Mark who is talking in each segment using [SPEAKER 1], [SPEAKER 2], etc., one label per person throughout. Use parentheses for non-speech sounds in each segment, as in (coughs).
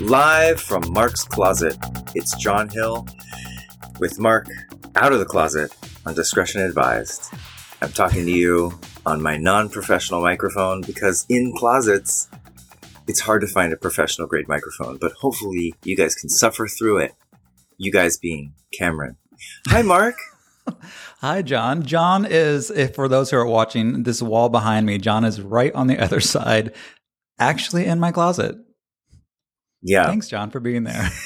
[SPEAKER 1] Live from Mark's closet, it's John Hill with Mark out of the closet on Discretion Advised. I'm talking to you on my non professional microphone because in closets, it's hard to find a professional grade microphone, but hopefully you guys can suffer through it. You guys being Cameron. Hi, Mark. (laughs)
[SPEAKER 2] Hi, John. John is, if for those who are watching this wall behind me, John is right on the other (laughs) side, actually in my closet.
[SPEAKER 1] Yeah.
[SPEAKER 2] Thanks, John, for being there. (laughs)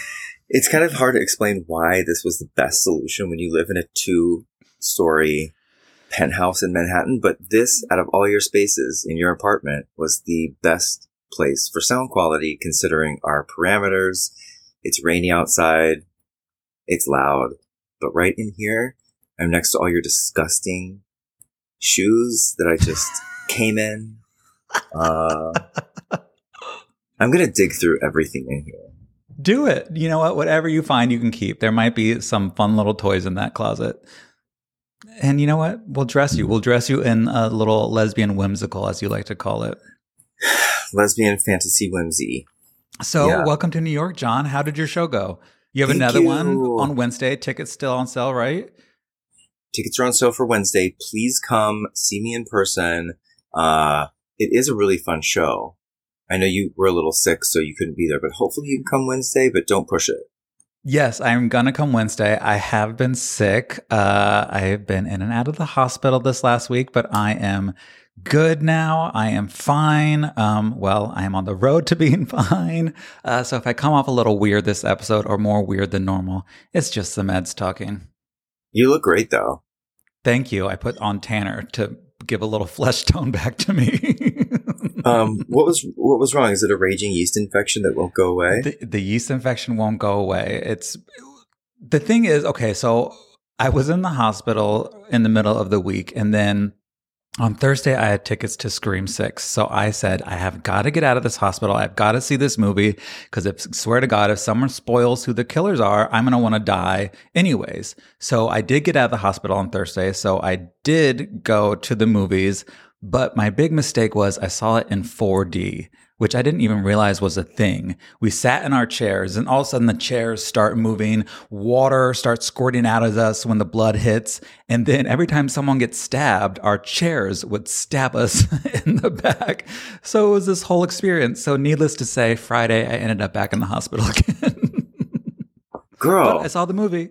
[SPEAKER 1] It's kind of hard to explain why this was the best solution when you live in a two story penthouse in Manhattan, but this, out of all your spaces in your apartment, was the best place for sound quality considering our parameters. It's rainy outside. It's loud. But right in here, I'm next to all your disgusting shoes that I just (laughs) came in. Uh, I'm going to dig through everything in here.
[SPEAKER 2] Do it. You know what? Whatever you find, you can keep. There might be some fun little toys in that closet. And you know what? We'll dress you. We'll dress you in a little lesbian whimsical, as you like to call it. (sighs)
[SPEAKER 1] Lesbian fantasy whimsy.
[SPEAKER 2] So,
[SPEAKER 1] Yeah.
[SPEAKER 2] welcome to New York, John. How did your show go? You have
[SPEAKER 1] Thank
[SPEAKER 2] another one on Wednesday. Tickets still on sale, right?
[SPEAKER 1] Tickets are on sale for Wednesday. Please come see me in person. Uh, it is a really fun show. I know you were a little sick, so you couldn't be there, but hopefully you can come Wednesday, but don't push it.
[SPEAKER 2] Yes, I'm gonna come Wednesday. I have been sick. Uh, I have been in and out of the hospital this last week, but I am good now. I am fine. Um, well, I am on the road to being (laughs) fine. Uh, so if I come off a little weird this episode or more weird than normal, it's just the meds talking.
[SPEAKER 1] You look great though.
[SPEAKER 2] Thank you. I put on Tanner to give a little (laughs) flesh tone back to me. (laughs)
[SPEAKER 1] Um, what was what was wrong? Is it a raging yeast infection that won't go away?
[SPEAKER 2] the, the yeast infection won't go away. It's the thing is, okay, so I was in the hospital in the middle of the week and then on Thursday I had tickets to Scream 6. So I said, I have got to get out of this hospital. I've got to see this movie because if swear to God, if someone spoils who the killers are, I'm going to want to die anyways. So I did get out of the hospital on Thursday. So I did go to the movies, but my big mistake was I saw it in 4D which I didn't even realize was a thing. We sat in our chairs and all of a sudden the chairs start moving, water starts squirting out of us when the blood hits, and then every time someone gets stabbed, our chairs would stab us (laughs) in the back. So it was this whole experience. So needless to say, Friday I ended up back in the hospital (laughs) again.
[SPEAKER 1] Girl,
[SPEAKER 2] but I saw the movie.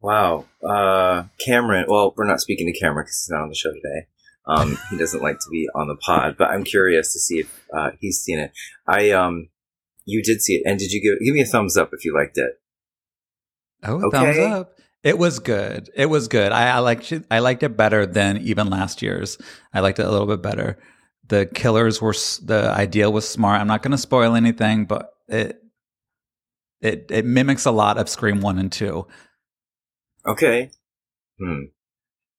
[SPEAKER 1] wow. Uh, Cameron. Well, we're not speaking to Cameron because he's not on the show today. Um, he doesn't like to be on the pod, but I'm curious to see if uh, he's seen it. I um, you did see it, and did you give give me a thumbs up if you liked it?
[SPEAKER 2] Oh,
[SPEAKER 1] Okay.
[SPEAKER 2] thumbs up. It was good. It was good. I, I liked it. I liked it better than even last year's. I liked it a little bit better. The killers were the idea was smart. I'm not going to spoil anything, but it it it mimics a lot of Scream one and two.
[SPEAKER 1] Okay. Hmm.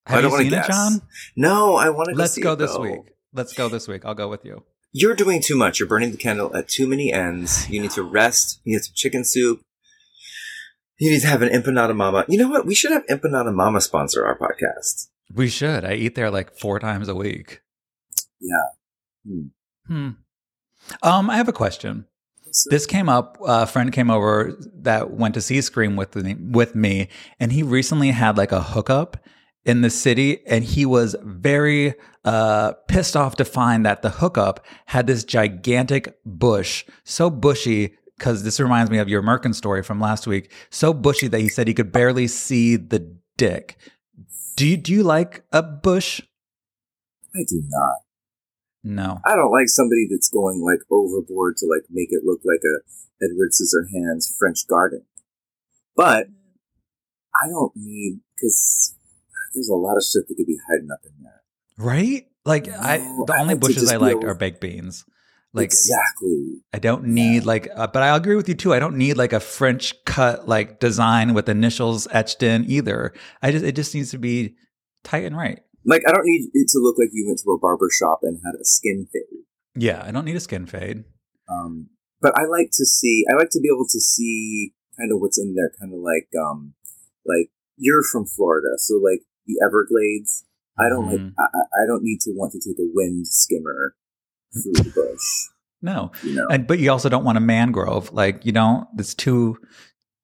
[SPEAKER 1] I don't
[SPEAKER 2] you
[SPEAKER 1] wanna
[SPEAKER 2] seen it,
[SPEAKER 1] guess.
[SPEAKER 2] John?
[SPEAKER 1] No, I want to
[SPEAKER 2] Let's go
[SPEAKER 1] it,
[SPEAKER 2] this week. Let's go this week. I'll go with you.
[SPEAKER 1] You're doing too much. You're burning the candle at too many ends. You need to rest. You need some chicken soup. You need to have an empanada mama. You know what? We should have empanada mama sponsor our podcast.
[SPEAKER 2] We should. I eat there like four times a week.
[SPEAKER 1] Yeah. Hmm.
[SPEAKER 2] Hmm. Um, I have a question. This came up. A friend came over that went to see Scream with me, with me, and he recently had like a hookup in the city, and he was very uh, pissed off to find that the hookup had this gigantic bush, so bushy. Because this reminds me of your Merkin story from last week. So bushy that he said he could barely see the dick. Do you do you like a bush?
[SPEAKER 1] I do not.
[SPEAKER 2] No.
[SPEAKER 1] I don't like somebody that's going like overboard to like make it look like a Edward Scissorhands French garden. But I don't need because there's a lot of shit that could be hiding up in there.
[SPEAKER 2] Right? Like I the
[SPEAKER 1] I
[SPEAKER 2] only bushes I liked are baked beans. Like
[SPEAKER 1] exactly.
[SPEAKER 2] I don't need like uh, but I agree with you too. I don't need like a French cut like design with initials etched in either. I just it just needs to be tight and right.
[SPEAKER 1] Like I don't need it to look like you went to a barber shop and had a skin fade.
[SPEAKER 2] Yeah, I don't need a skin fade.
[SPEAKER 1] Um, but I like to see. I like to be able to see kind of what's in there. Kind of like um, like you're from Florida, so like the Everglades. I don't like.
[SPEAKER 2] Mhm.
[SPEAKER 1] I, I- I don't need to want to take a wind skimmer through the bush. (laughs)
[SPEAKER 2] No.
[SPEAKER 1] You know,
[SPEAKER 2] And but you also don't want a mangrove. Like you don't it's too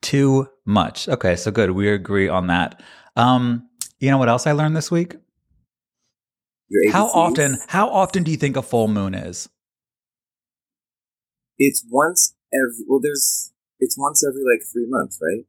[SPEAKER 2] too much. Okay, so good. We agree on that. Um, you know what else I learned this week? How often how often do you think a full moon is?
[SPEAKER 1] It's once every. Well, there's. It's once every like three months, right?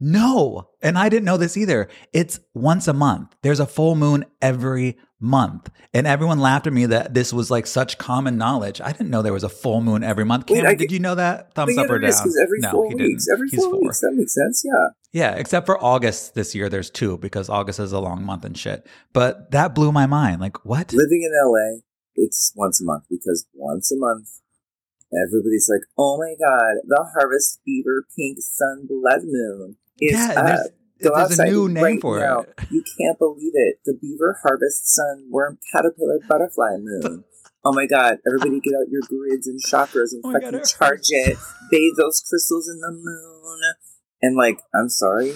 [SPEAKER 2] No. And I didn't know this either. It's once a month. There's a full moon every month. And everyone laughed at me that this was like such common knowledge. I didn't know there was a full moon every month.
[SPEAKER 1] Wait,
[SPEAKER 2] Cameron, did you know that? Thumbs up or down?
[SPEAKER 1] every
[SPEAKER 2] no,
[SPEAKER 1] four
[SPEAKER 2] he
[SPEAKER 1] weeks.
[SPEAKER 2] didn't.
[SPEAKER 1] Every
[SPEAKER 2] He's
[SPEAKER 1] four,
[SPEAKER 2] four.
[SPEAKER 1] weeks. That makes sense. Yeah.
[SPEAKER 2] Yeah, except for August this year, there's two because August is a long month and shit. But that blew my mind. Like, what?
[SPEAKER 1] Living in LA, it's once a month because once a month, everybody's like, "Oh my god, the Harvest Fever Pink Sun Blood Moon is
[SPEAKER 2] yeah,
[SPEAKER 1] up."
[SPEAKER 2] there's,
[SPEAKER 1] Go
[SPEAKER 2] there's a new name
[SPEAKER 1] right
[SPEAKER 2] for
[SPEAKER 1] now.
[SPEAKER 2] it.
[SPEAKER 1] You can't believe it. The Beaver Harvest Sun Worm Caterpillar Butterfly Moon. Oh my god, everybody get out your grids and chakras and
[SPEAKER 2] Oh my God,
[SPEAKER 1] fucking charge it. Bathe those crystals in the moon. And like, I'm sorry,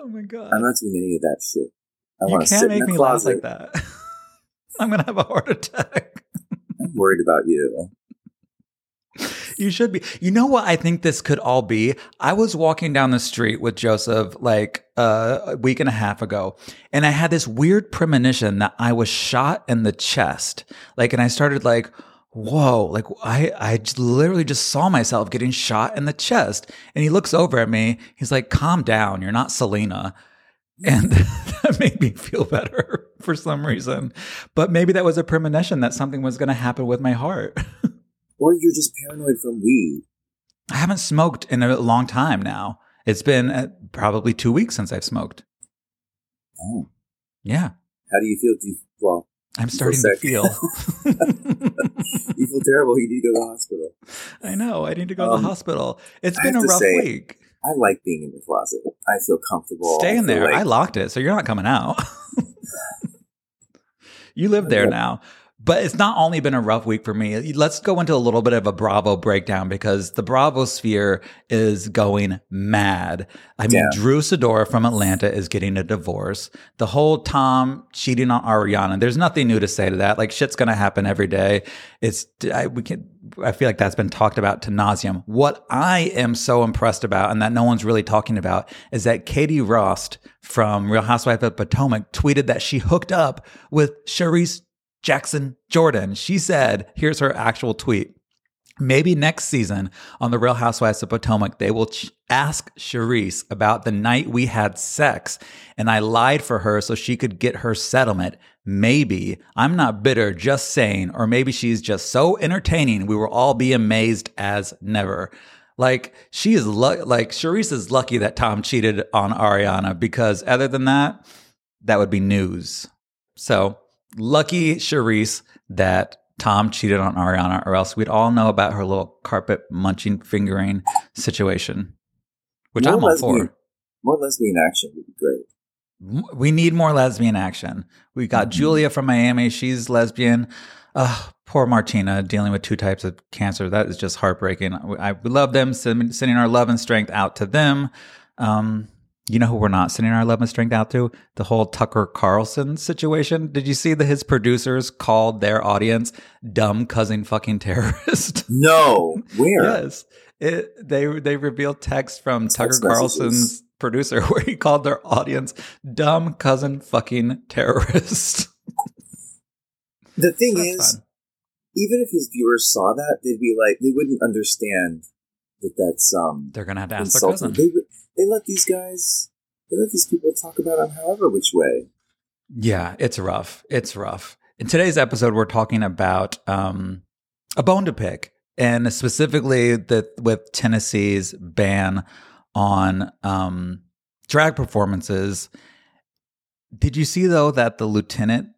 [SPEAKER 2] Oh my god!
[SPEAKER 1] I'm not doing any of that shit. I
[SPEAKER 2] you
[SPEAKER 1] want to
[SPEAKER 2] can't
[SPEAKER 1] sit
[SPEAKER 2] make
[SPEAKER 1] in
[SPEAKER 2] me laugh like that. (laughs) I'm gonna have a heart attack.
[SPEAKER 1] I'm worried about you.
[SPEAKER 2] You should be. You know what I think this could all be? I was walking down the street with Joseph like uh, a week and a half ago, and I had this weird premonition that I was shot in the chest. Like, and I started like, whoa, like I, I literally just saw myself getting shot in the chest. And he looks over at me. He's like, calm down. You're not Selena. And (laughs) that made me feel better (laughs) for some reason. But maybe that was a premonition that something was going to happen with my heart. (laughs)
[SPEAKER 1] Or you're just paranoid from weed.
[SPEAKER 2] I haven't smoked in a long time now. It's been uh, probably two weeks since I've smoked.
[SPEAKER 1] Oh.
[SPEAKER 2] Yeah,
[SPEAKER 1] How do you feel? Do you, well,
[SPEAKER 2] I'm starting to feel. (laughs) (laughs)
[SPEAKER 1] you feel terrible. You need to go to the hospital.
[SPEAKER 2] I know. I need to go to
[SPEAKER 1] Um,
[SPEAKER 2] the hospital. It's
[SPEAKER 1] I
[SPEAKER 2] been a rough
[SPEAKER 1] say,
[SPEAKER 2] week.
[SPEAKER 1] I like being in the closet. I feel comfortable.
[SPEAKER 2] Stay in there.
[SPEAKER 1] like-
[SPEAKER 2] I locked it, so you're not coming out. (laughs) you live there
[SPEAKER 1] Okay.
[SPEAKER 2] now. But it's not only been a rough week for me. Let's go into a little bit of a Bravo breakdown because the Bravo sphere is going mad. I mean,
[SPEAKER 1] Yeah.
[SPEAKER 2] Drew Sidora from Atlanta is getting a divorce. The whole Tom cheating on Ariana. There's nothing new to say to that. Like shit's going to happen every day. It's I, we can. I feel like that's been talked about to nauseum. What I am so impressed about, and that no one's really talking about, is that Katie Rost from Real Housewife of Potomac tweeted that she hooked up with Charisse Jackson Jordan. She said, here's her actual tweet. Maybe next season on The Real Housewives of Potomac, they will ch- ask Charisse about the night we had sex and I lied for her so she could get her settlement. Maybe. I'm not bitter, just saying. Or maybe she's just so entertaining, we will all be amazed as never. Like, she is, lu- like, Charisse is lucky that Tom cheated on Ariana because other than that, that would be news. So, lucky Charisse that Tom cheated on Ariana, or else we'd all know about her little carpet munching fingering situation, which
[SPEAKER 1] More
[SPEAKER 2] I'm all
[SPEAKER 1] lesbian-
[SPEAKER 2] for.
[SPEAKER 1] More lesbian action would be great.
[SPEAKER 2] We need more lesbian action. We got
[SPEAKER 1] Mhm.
[SPEAKER 2] Julia from Miami. She's lesbian. Ugh, poor Martina dealing with two types of cancer. That is just heartbreaking. I, we love them, sending our love and strength out to them. Um, you know who we're not sending our love and strength out to? The whole Tucker Carlson situation. Did you see that his producers called their audience dumb cousin fucking terrorist? (laughs)
[SPEAKER 1] No, where?
[SPEAKER 2] Yes. It, they they revealed text from Tucker Carlson's producer (laughs) where he called their audience dumb cousin fucking terrorist. (laughs)
[SPEAKER 1] The thing
[SPEAKER 2] So
[SPEAKER 1] is,
[SPEAKER 2] fun.
[SPEAKER 1] even if his viewers saw that, they'd be like, they wouldn't understand that that's um
[SPEAKER 2] they're gonna have to ask their cousin.
[SPEAKER 1] They would- they let these guys, they let these people talk about them however which way.
[SPEAKER 2] Yeah, it's rough. It's rough. In today's episode, we're talking about um, a bone to pick, and specifically the with Tennessee's ban on um, drag performances. Did you see though that the lieutenant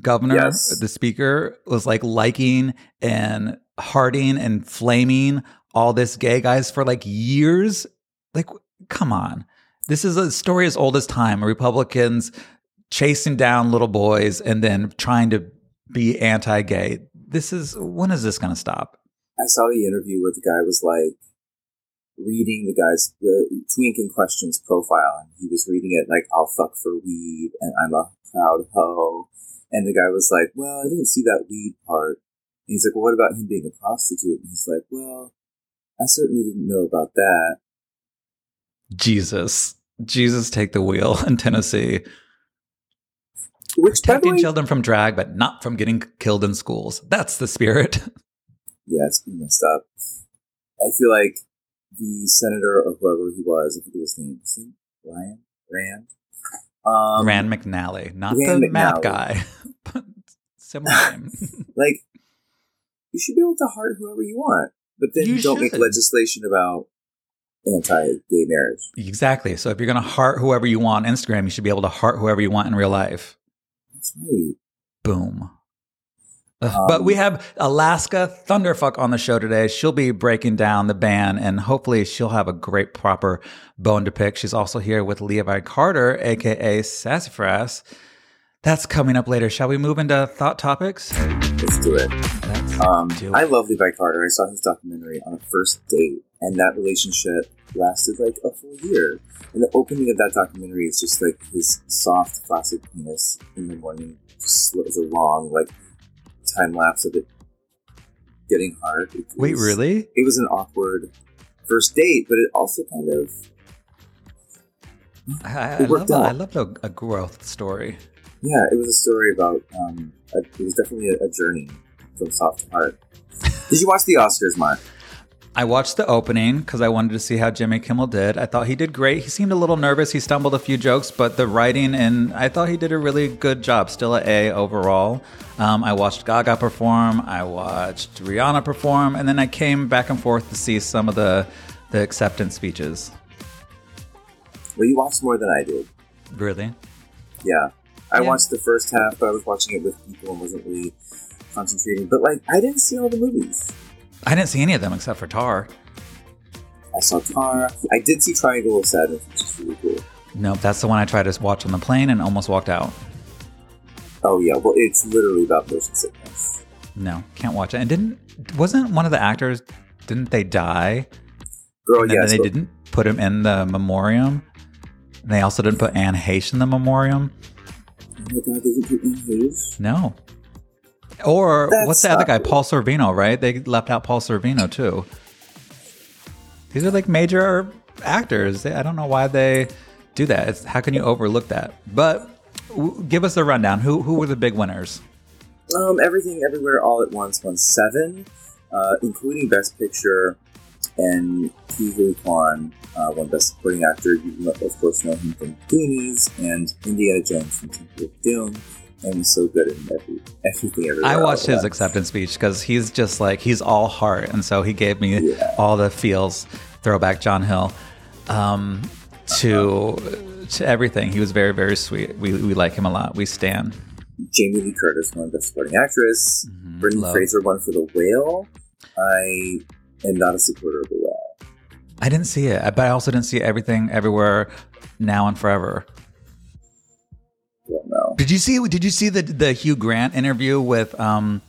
[SPEAKER 2] governor,
[SPEAKER 1] Yes.
[SPEAKER 2] the speaker, was like liking and hearting and flaming all this gay guys for like years? Like, come on. This is a story as old as time. Republicans chasing down little boys and then trying to be anti-gay. This is when is this going to stop?
[SPEAKER 1] I saw the interview where the guy was like reading the guy's the twink in question's profile, and he was reading it like "I'll fuck for weed" and "I'm a proud hoe," and the guy was like, "Well, I didn't see that weed part And he's like, well, what about him being a prostitute? And he's like, well, I certainly didn't know about that.
[SPEAKER 2] Jesus. Jesus take the wheel (laughs) in Tennessee.
[SPEAKER 1] Which,
[SPEAKER 2] Protecting
[SPEAKER 1] way,
[SPEAKER 2] children from drag, but not from getting killed in schools. That's the spirit. (laughs)
[SPEAKER 1] yeah, it's pretty messed up. I feel like the senator or whoever he was, I forget his name, is Ryan? Rand? Um,
[SPEAKER 2] Rand McNally, not
[SPEAKER 1] Rand
[SPEAKER 2] the map guy. (laughs) but similar name.
[SPEAKER 1] like, you should be able to heart whoever you want, but then
[SPEAKER 2] You
[SPEAKER 1] don't make legislation about anti-gay marriage.
[SPEAKER 2] exactly. So if you're going to heart whoever you want on Instagram, you should be able to heart whoever you want in real life.
[SPEAKER 1] That's right.
[SPEAKER 2] Boom.
[SPEAKER 1] Um,
[SPEAKER 2] but we have Alaska Thunderfuck on the show today. She'll be breaking down the ban and hopefully she'll have a great proper bone to pick. She's also here with Levi Carter, aka Sassafras. That's coming up later. Shall we move into thought topics?
[SPEAKER 1] Let's do it. Um,
[SPEAKER 2] do
[SPEAKER 1] I love Levi Carter. I saw his documentary on a first date, and that relationship lasted like a full year. And the opening of that documentary is just like his soft, flaccid penis in the morning. Just is a long, like, time lapse of it getting hard. It
[SPEAKER 2] Wait,
[SPEAKER 1] was-
[SPEAKER 2] really?
[SPEAKER 1] It was an awkward first date, but it also kind of
[SPEAKER 2] I, I, I
[SPEAKER 1] It worked
[SPEAKER 2] love, a, I love a, a growth story.
[SPEAKER 1] yeah, it was a story about. Um, a, it was definitely a, a journey from soft to hard. Did you watch the Oscars, Mark?
[SPEAKER 2] I watched the opening because I wanted to see how Jimmy Kimmel did. I thought he did great. He seemed a little nervous. He stumbled a few jokes, but the writing and I thought he did a really good job. Still a A overall. Um, I watched Gaga perform. I watched Rihanna perform, and then I came back and forth to see some of the the acceptance speeches.
[SPEAKER 1] Well, you watched more than I did.
[SPEAKER 2] Really?
[SPEAKER 1] Yeah. I
[SPEAKER 2] Yeah.
[SPEAKER 1] watched the first half, but I was watching it with people and wasn't really concentrating. But like, I didn't see all the movies.
[SPEAKER 2] I didn't see any of them except for Tar.
[SPEAKER 1] I saw Tar. I did see Triangle of Sadness, which is really cool.
[SPEAKER 2] Nope, that's the one I tried to watch on the plane and almost walked out.
[SPEAKER 1] Oh yeah, well, it's literally about motion sickness.
[SPEAKER 2] No, can't watch it. And didn't wasn't one of the actors? Didn't they die?
[SPEAKER 1] Girl,
[SPEAKER 2] and
[SPEAKER 1] yes,
[SPEAKER 2] they didn't put him in the memoriam. And they also didn't put Anne Heche in the memoriam.
[SPEAKER 1] Oh my god, they didn't put Heche.
[SPEAKER 2] No. Or
[SPEAKER 1] That's
[SPEAKER 2] what's the other guy? Paul Sorvino, right? They left out Paul Sorvino too. These are like major actors. I don't know why they do that. It's, how can you overlook that? But w- give us a rundown. Who who were the big winners?
[SPEAKER 1] Um, Everything Everywhere All at Once won seven, uh, including Best Picture, and Huy Quan uh, won Best Supporting Actor. You of course know him from Goonies and Indiana Jones from Temple of Doom, and he's so good in every everything everywhere.
[SPEAKER 2] I watched his acceptance speech because he's just like he's all heart, and so he gave me
[SPEAKER 1] Yeah.
[SPEAKER 2] all the feels. Throwback John Hill um, to to everything. He was very very sweet. We we like him a lot. We stand.
[SPEAKER 1] Jamie Lee Curtis won Best Supporting Actress. Brendan
[SPEAKER 2] Love.
[SPEAKER 1] Fraser won for The Whale. I am not a supporter of The Whale.
[SPEAKER 2] I didn't see it, but I also didn't see everything everywhere now and forever.
[SPEAKER 1] I.
[SPEAKER 2] Did you see? Did you see the the Hugh Grant interview with um,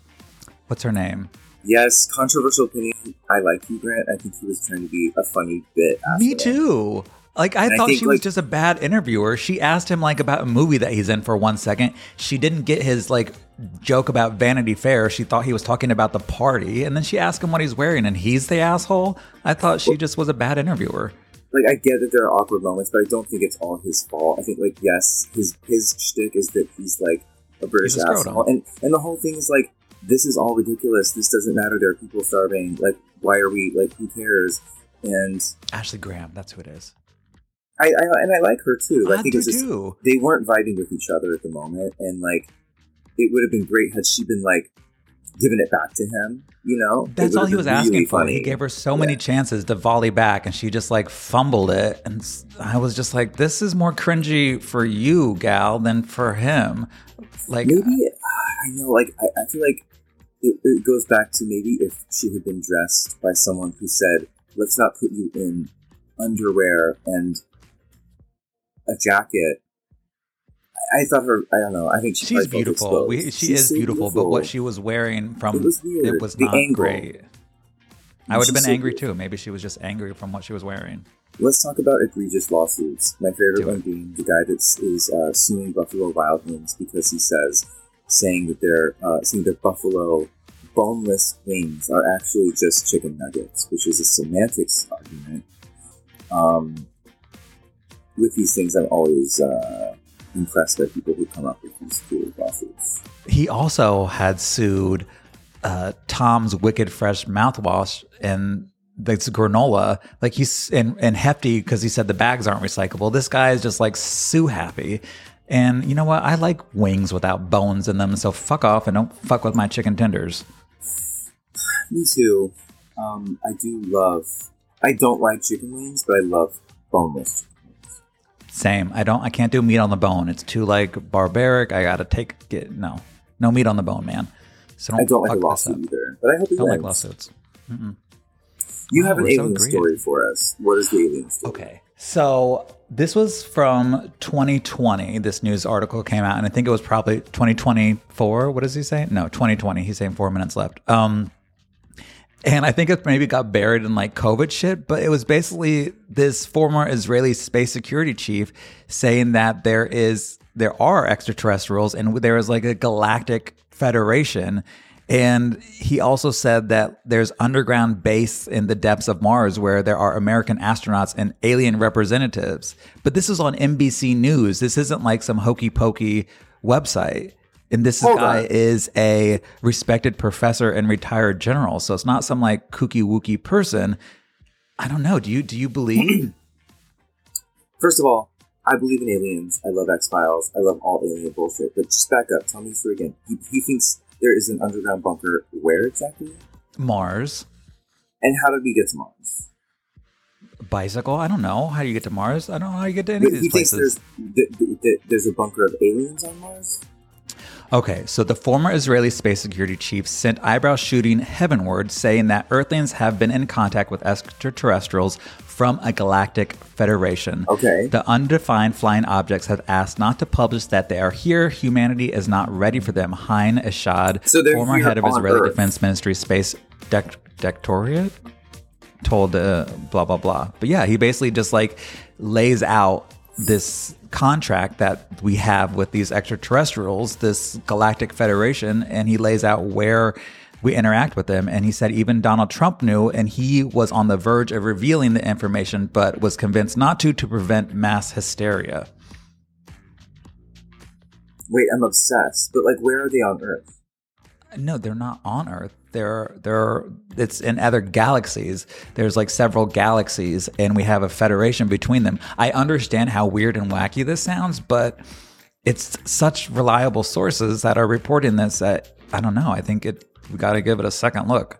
[SPEAKER 2] what's her name?
[SPEAKER 1] Yes, controversial opinion. I like Hugh Grant. I think he was trying to be a funny bit.
[SPEAKER 2] Me
[SPEAKER 1] that.
[SPEAKER 2] too. Like I
[SPEAKER 1] And I
[SPEAKER 2] thought
[SPEAKER 1] think,
[SPEAKER 2] she was
[SPEAKER 1] like-
[SPEAKER 2] just a bad interviewer. She asked him like about a movie that he's in for one second. She didn't get his like joke about Vanity Fair. She thought he was talking about the party, and then she asked him what he's wearing, and he's the asshole. I thought she just was a bad interviewer.
[SPEAKER 1] Like I get that there are awkward moments, but I don't think it's all his fault. I think like yes, his his shtick is that he's like a British
[SPEAKER 2] He's
[SPEAKER 1] asshole, and and the whole thing is like this is all ridiculous. This doesn't matter. There are people starving. Like why are we like who cares? And
[SPEAKER 2] Ashley Graham, that's who it is.
[SPEAKER 1] I, I and I like her too. I,
[SPEAKER 2] I
[SPEAKER 1] think
[SPEAKER 2] do
[SPEAKER 1] it's just
[SPEAKER 2] too.
[SPEAKER 1] they weren't vibing with each other at the moment, and like it would have been great had she been like giving it back to him. You know,
[SPEAKER 2] That's all he was asking
[SPEAKER 1] really
[SPEAKER 2] for.
[SPEAKER 1] funny.
[SPEAKER 2] He gave her so many chances to volley back, and she just like fumbled it. And I was just like, "This is more cringy for you, gal, than for him." Like,
[SPEAKER 1] maybe I know, like I, I feel like it, it goes back to maybe if she had been dressed by someone who said, "Let's not put you in underwear and a jacket." I, thought her. I don't know. I think she
[SPEAKER 2] she's beautiful. We, she
[SPEAKER 1] She's
[SPEAKER 2] is
[SPEAKER 1] so
[SPEAKER 2] beautiful, but what she was wearing from
[SPEAKER 1] It was weird.
[SPEAKER 2] it was
[SPEAKER 1] The
[SPEAKER 2] not
[SPEAKER 1] angle.
[SPEAKER 2] great. I would have been
[SPEAKER 1] so
[SPEAKER 2] angry
[SPEAKER 1] beautiful.
[SPEAKER 2] too. Maybe she was just angry from what she was wearing.
[SPEAKER 1] Let's talk about egregious lawsuits. My favorite
[SPEAKER 2] Do it.
[SPEAKER 1] one being the guy that is uh, suing Buffalo Wild Wings because he says, saying that they're uh, saying that Buffalo
[SPEAKER 3] boneless wings are actually just chicken nuggets, which is a semantics argument. Um, with these things, I'm always uh, impressed by people who come up with these cool lawsuits.
[SPEAKER 2] He also had sued uh, Tom's Wicked Fresh mouthwash and that's granola. Like he's and, and hefty because he said the bags aren't recyclable. This guy is just like sue happy. And you know what? I like wings without bones in them. So fuck off and don't fuck with my chicken tenders. (sighs)
[SPEAKER 3] Me too. Um, I do love. I don't like chicken wings, but I love boneless.
[SPEAKER 2] Same. I don't. I can't do meat on the bone. It's too like barbaric. I gotta take get no, no meat on the bone, man. So
[SPEAKER 3] I don't like a
[SPEAKER 2] fuck this
[SPEAKER 3] lawsuit either, but I hope he
[SPEAKER 2] Don't like lawsuits. Mm-mm.
[SPEAKER 3] You have an
[SPEAKER 2] we're so
[SPEAKER 3] alien story for us. What is the alien story?
[SPEAKER 2] Okay. So this was from 2020. This news article came out, and I think it was probably 2024. What does he say? No, 2020. He's saying four minutes left. Um, and I think it maybe got buried in like COVID shit, but it was basically this former Israeli space security chief saying that there is there are extraterrestrials and there is like a galactic federation. And he also said that there's underground base in the depths of Mars where there are American astronauts and alien representatives. But this is on NBC News. This isn't like some hokey pokey website. And this
[SPEAKER 3] Hold
[SPEAKER 2] guy
[SPEAKER 3] on.
[SPEAKER 2] is a respected professor and retired general. So it's not some like kooky wookie person. I don't know. Do you do you believe? (clears throat)
[SPEAKER 3] First of all, I believe in aliens. I love X Files. I love all alien bullshit. But just back up. Tell me this again. He, he thinks there is an underground bunker. Where exactly?
[SPEAKER 2] Mars
[SPEAKER 3] And how did we get to Mars?
[SPEAKER 2] bicycle? I don't know. How do you get to Mars? I don't know how you get to any of
[SPEAKER 3] he
[SPEAKER 2] these
[SPEAKER 3] thinks
[SPEAKER 2] places.
[SPEAKER 3] there's th- th- th- there's a bunker of aliens on Mars.
[SPEAKER 2] Okay, so the former Israeli space security chief sent eyebrow shooting heavenward, saying that Earthlings have been in contact with extraterrestrials from a galactic federation.
[SPEAKER 3] Okay.
[SPEAKER 2] The undefined flying objects have asked not to publish that they are here. Humanity is not ready for them. Haim Eshed,
[SPEAKER 3] So
[SPEAKER 2] former head of Israeli
[SPEAKER 3] Earth.
[SPEAKER 2] Defense Ministry Space Dec- Directorate, told uh, blah blah blah. But yeah, he basically just like lays out this contract that we have with these extraterrestrials, this galactic federation, and he lays out where we interact with them. And he said even Donald Trump knew, and he was on the verge of revealing the information, but was convinced not to to prevent mass hysteria.
[SPEAKER 3] Wait, I'm obsessed. But like, where are they on Earth?
[SPEAKER 2] No, they're not on Earth. They're they're it's in other galaxies. There's like several galaxies, and we have a federation between them. I understand how weird and wacky this sounds, but it's such reliable sources that are reporting this that I don't know. I think it we got to give it a second look.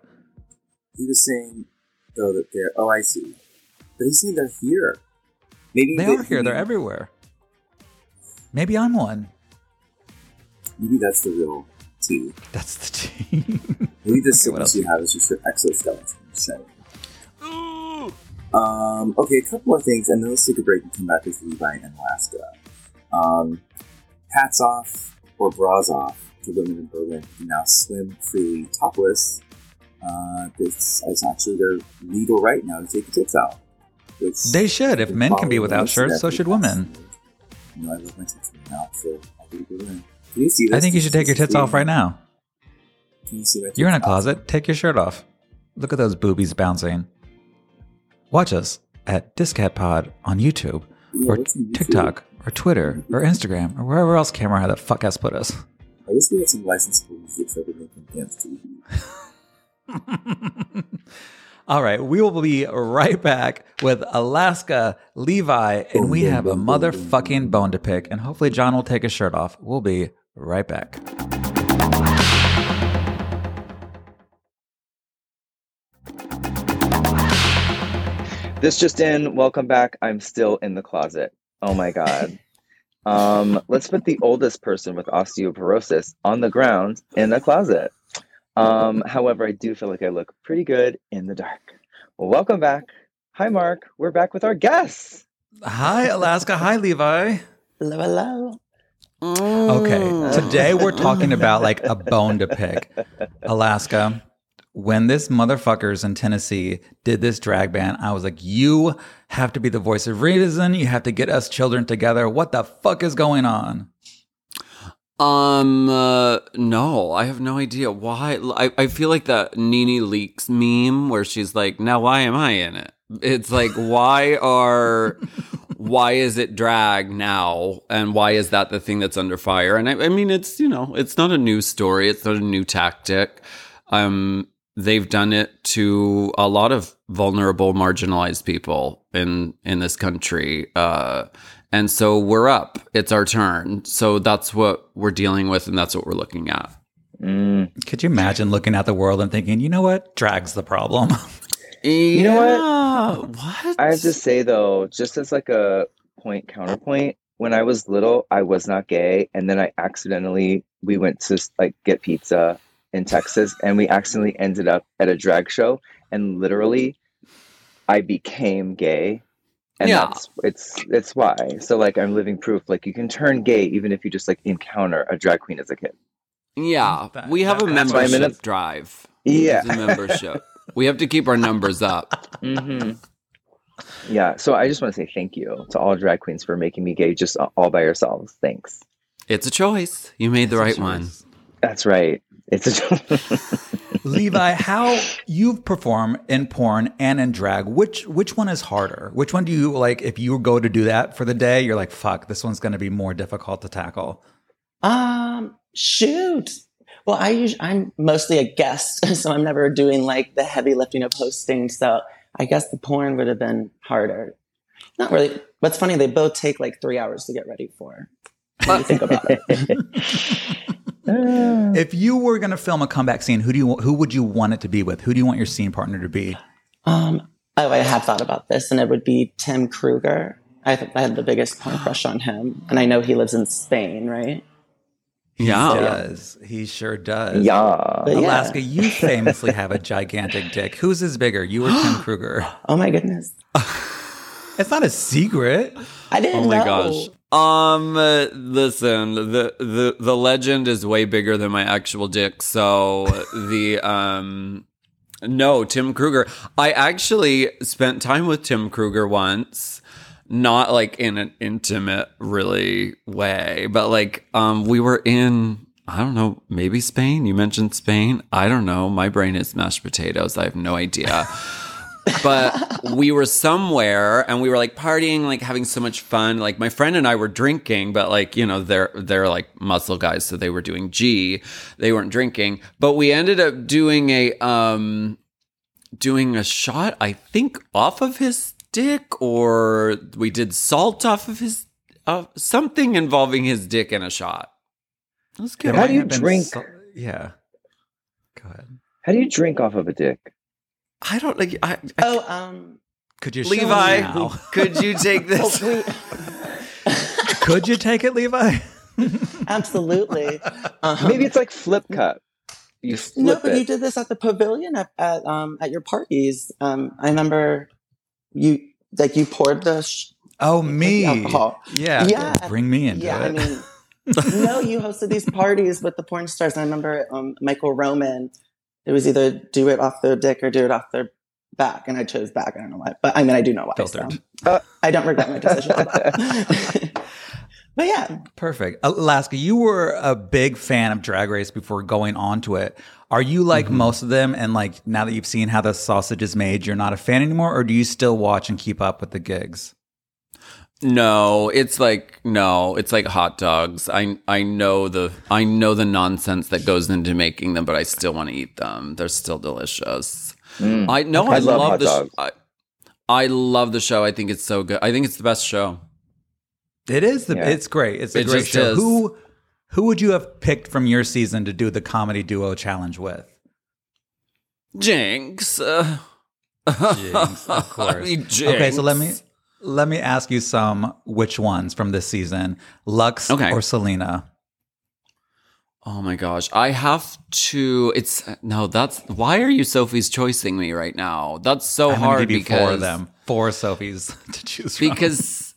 [SPEAKER 3] He was saying though that they're. Oh, I see. But he's saying they're here. Maybe
[SPEAKER 2] They are here. They're everywhere. Maybe I'm one.
[SPEAKER 3] Maybe that's the real tea.
[SPEAKER 2] That's the team. (laughs)
[SPEAKER 3] Maybe the
[SPEAKER 2] Okay, what
[SPEAKER 3] sickness you have is just your exoskeleton shedding. Um, okay, a couple more things, and then let's take a break and come back with Levi and Alaska. Um, hats off or bras off to women in Berlin who can now swim freely topless. Uh, this is actually their legal right now to take the tits out. Which
[SPEAKER 2] They should. If men can be without shirts, so should women.
[SPEAKER 3] You know, I love my tits coming out, so I'll go to Berlin. Can you see this?
[SPEAKER 2] I think you should take your tits off right now.
[SPEAKER 3] Can you see my
[SPEAKER 2] You're in a closet. Take your shirt off. Look at those boobies bouncing. Watch us at Discat Pod on YouTube
[SPEAKER 3] Yeah,
[SPEAKER 2] or
[SPEAKER 3] what's on YouTube?
[SPEAKER 2] TikTok or Twitter mm-hmm. or Instagram or wherever else camera the fuck has put us.
[SPEAKER 3] I wish we had some music so I could make them dance to. (laughs)
[SPEAKER 2] All right, we will be right back with Alaska, Levi, and we have a motherfucking bone to pick. And hopefully, John will take his shirt off. We'll be right back.
[SPEAKER 1] This just in, welcome back. I'm still in the closet. Oh my god. Um, let's put the oldest person with osteoporosis on the ground in the closet. Um, however, I do feel like I look pretty good in the dark. Well, welcome back. Hi, Mark. We're back with our guests.
[SPEAKER 2] Hi, Alaska. Hi, Levi.
[SPEAKER 1] Hello, hello.
[SPEAKER 2] Okay, today we're talking about like a bone to pick. (laughs) Alaska, when this motherfuckers in Tennessee did this drag ban, I was like, you have to be the voice of reason. You have to get us children together. What the fuck is going on?
[SPEAKER 4] Um, uh, no, I have no idea why. I, I feel like that Nene Leakes meme where she's like, now why am I in it? It's like, why are, why is it drag now? And why is that the thing that's under fire? And I, I mean, it's, you know, it's not a new story. It's not a new tactic. Um, they've done it to a lot of vulnerable, marginalized people in, in this country. Uh, and so we're up. It's our turn. So that's what we're dealing with, and that's what we're looking at.
[SPEAKER 1] Mm.
[SPEAKER 2] Could you imagine looking at the world and thinking, you know what, drag's the problem? (laughs)
[SPEAKER 4] You
[SPEAKER 1] know
[SPEAKER 4] what? What?
[SPEAKER 1] I have to say though, just as like a point counterpoint, when I was little, I was not gay, and then I accidentally we went to like get pizza in Texas, and we accidentally ended up at a drag show, and literally, I became gay. And
[SPEAKER 4] Yeah.
[SPEAKER 1] that's it's it's why. So like I'm living proof. Like you can turn gay even if you just like encounter a drag queen as a kid.
[SPEAKER 4] Yeah,
[SPEAKER 2] That-
[SPEAKER 4] we have
[SPEAKER 2] that-
[SPEAKER 4] a
[SPEAKER 2] that's
[SPEAKER 1] why I'm in
[SPEAKER 4] membership
[SPEAKER 1] a-
[SPEAKER 4] drive.
[SPEAKER 1] Yeah.
[SPEAKER 4] A membership. We have to keep our numbers up.
[SPEAKER 1] hmm Yeah. So I just want to say thank you to all drag queens for making me gay just all by yourselves. Thanks.
[SPEAKER 4] It's a choice. You made the right one.
[SPEAKER 1] That's right. It's a choice. (laughs)
[SPEAKER 2] Levi, how you've performed in porn and in drag, which which one is harder? Which one do you like if you go to do that for the day, you're like, fuck, this one's gonna be more difficult to tackle.
[SPEAKER 5] Um, shoot. Well, I usually, I'm mostly a guest, (laughs) so I'm never doing like the heavy lifting of hosting. So I guess the porn would have been harder. Not really. What's funny, they both take like three hours to get ready for. When think about it. (laughs)
[SPEAKER 2] If you were gonna film a comeback scene, who do you who would you want it to be with? Who do you want your scene partner to be?
[SPEAKER 5] Um, oh, I have thought about this, and it would be Tim Kruger. I, th- I had the biggest porn crush on him, and I know he lives in Spain, right?
[SPEAKER 2] He
[SPEAKER 4] Yeah.
[SPEAKER 2] does. He sure does.
[SPEAKER 1] yeah.
[SPEAKER 5] But yeah.
[SPEAKER 2] Alaska, you famously have a gigantic dick. Whose is bigger, you or Tim (gasps) Kruger?
[SPEAKER 5] Oh my goodness, (laughs)
[SPEAKER 2] It's not a secret.
[SPEAKER 5] I didn't
[SPEAKER 4] Oh my
[SPEAKER 5] know.
[SPEAKER 4] gosh. Um, uh, listen, the the the legend is way bigger than my actual dick. So (laughs) the um, no, Tim Kruger. I actually spent time with Tim Kruger once. Not like in an intimate, really way, but like um, we were in I don't know, maybe Spain. You mentioned Spain. I don't know. My brain is mashed potatoes. I have no idea. (laughs) but we were somewhere and we were like partying, like having so much fun. Like my friend and I were drinking, but like, you know, they're they're like muscle guys, so they were doing G. They weren't drinking. But we ended up doing a um doing a shot, I think, off of his dick, or we did salt off of his uh, something involving his dick in a shot. It was good.
[SPEAKER 1] How do you
[SPEAKER 2] Might have been
[SPEAKER 1] drink?
[SPEAKER 2] so- yeah. Go ahead.
[SPEAKER 1] How do you drink off of a dick?
[SPEAKER 4] I don't like I, I
[SPEAKER 5] Oh, um,
[SPEAKER 2] Could you
[SPEAKER 4] Levi,
[SPEAKER 2] me now?
[SPEAKER 4] could you take this? (laughs)
[SPEAKER 5] oh, we- (laughs)
[SPEAKER 2] Could you take it, Levi? (laughs)
[SPEAKER 5] absolutely. Uh-huh.
[SPEAKER 1] Maybe it's like flip cup. You flip
[SPEAKER 5] No,
[SPEAKER 1] flip
[SPEAKER 5] but you did this at the pavilion at, at um at your parties. Um, I remember you like you poured the sh-
[SPEAKER 2] Oh, me.
[SPEAKER 5] alcohol.
[SPEAKER 2] Yeah.
[SPEAKER 5] Yeah.
[SPEAKER 2] Bring me into
[SPEAKER 5] yeah. I mean, (laughs) no, you hosted these parties with the porn stars. I remember um, Michael Roman. It was either do it off their dick or do it off their back, and I chose back. I don't know why, but I mean, I do know why.
[SPEAKER 2] Filtered.
[SPEAKER 5] So. I don't regret my decision. (laughs) (laughs) but yeah,
[SPEAKER 2] Perfect. Alaska, you were a big fan of Drag Race before going on to it. Are you like
[SPEAKER 4] Mm-hmm.
[SPEAKER 2] most of them? And like now that you've seen how the sausage is made, you're not a fan anymore? Or do you still watch and keep up with the gigs?
[SPEAKER 4] No, it's like no, it's like hot dogs. I I know the I know the nonsense that goes into making them, but I still want to eat them. They're still delicious.
[SPEAKER 1] Mm.
[SPEAKER 4] I know
[SPEAKER 1] I
[SPEAKER 4] I,
[SPEAKER 1] love
[SPEAKER 4] love,
[SPEAKER 1] hot
[SPEAKER 4] the
[SPEAKER 1] dogs.
[SPEAKER 4] sh- I, I love the show. I think it's so good. I think it's the best show.
[SPEAKER 2] It is the
[SPEAKER 1] Yeah.
[SPEAKER 2] it's great. It's a
[SPEAKER 4] It
[SPEAKER 2] great
[SPEAKER 4] just
[SPEAKER 2] show.
[SPEAKER 4] is.
[SPEAKER 2] Who who would you have picked from your season to do the comedy duo challenge with?
[SPEAKER 4] Jinkx. Uh, (laughs)
[SPEAKER 2] Jinkx, of course.
[SPEAKER 4] I mean,
[SPEAKER 2] Okay, so let me let me ask you some which ones from this season. Luxx
[SPEAKER 4] Okay.
[SPEAKER 2] or Salina?
[SPEAKER 4] Oh my gosh. I have to it's no, that's why are you Sophie's choicing me right now? That's so
[SPEAKER 2] I'm
[SPEAKER 4] hard
[SPEAKER 2] give you
[SPEAKER 4] because
[SPEAKER 2] four of them. Four Sophies (laughs) to choose from.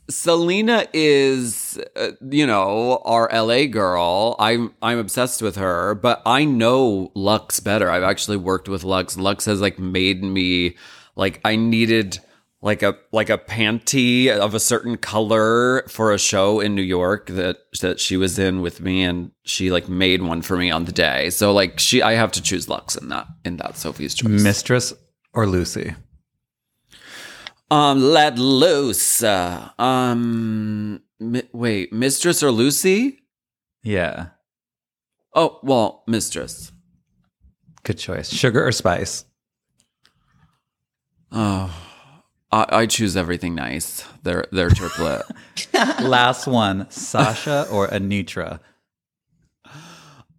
[SPEAKER 4] Salina is, uh, you know, our LA girl. I'm I'm obsessed with her, but I know Luxx better. I've actually worked with Luxx. Luxx has like made me like I needed like a like a panty of a certain color for a show in New York that that she was in with me and she like made one for me on the day. So like she I have to choose Lux in that in that Sophie's choice.
[SPEAKER 2] Mistress or Loosey?
[SPEAKER 4] Um let loose. Uh, um mi- wait, Mistress or Loosey?
[SPEAKER 2] Yeah.
[SPEAKER 4] Oh, well, Mistress.
[SPEAKER 2] Good choice. Sugar or spice?
[SPEAKER 4] Oh. I, I choose everything nice. They're they're triplet. (laughs)
[SPEAKER 2] Last one. Sasha or Anetra?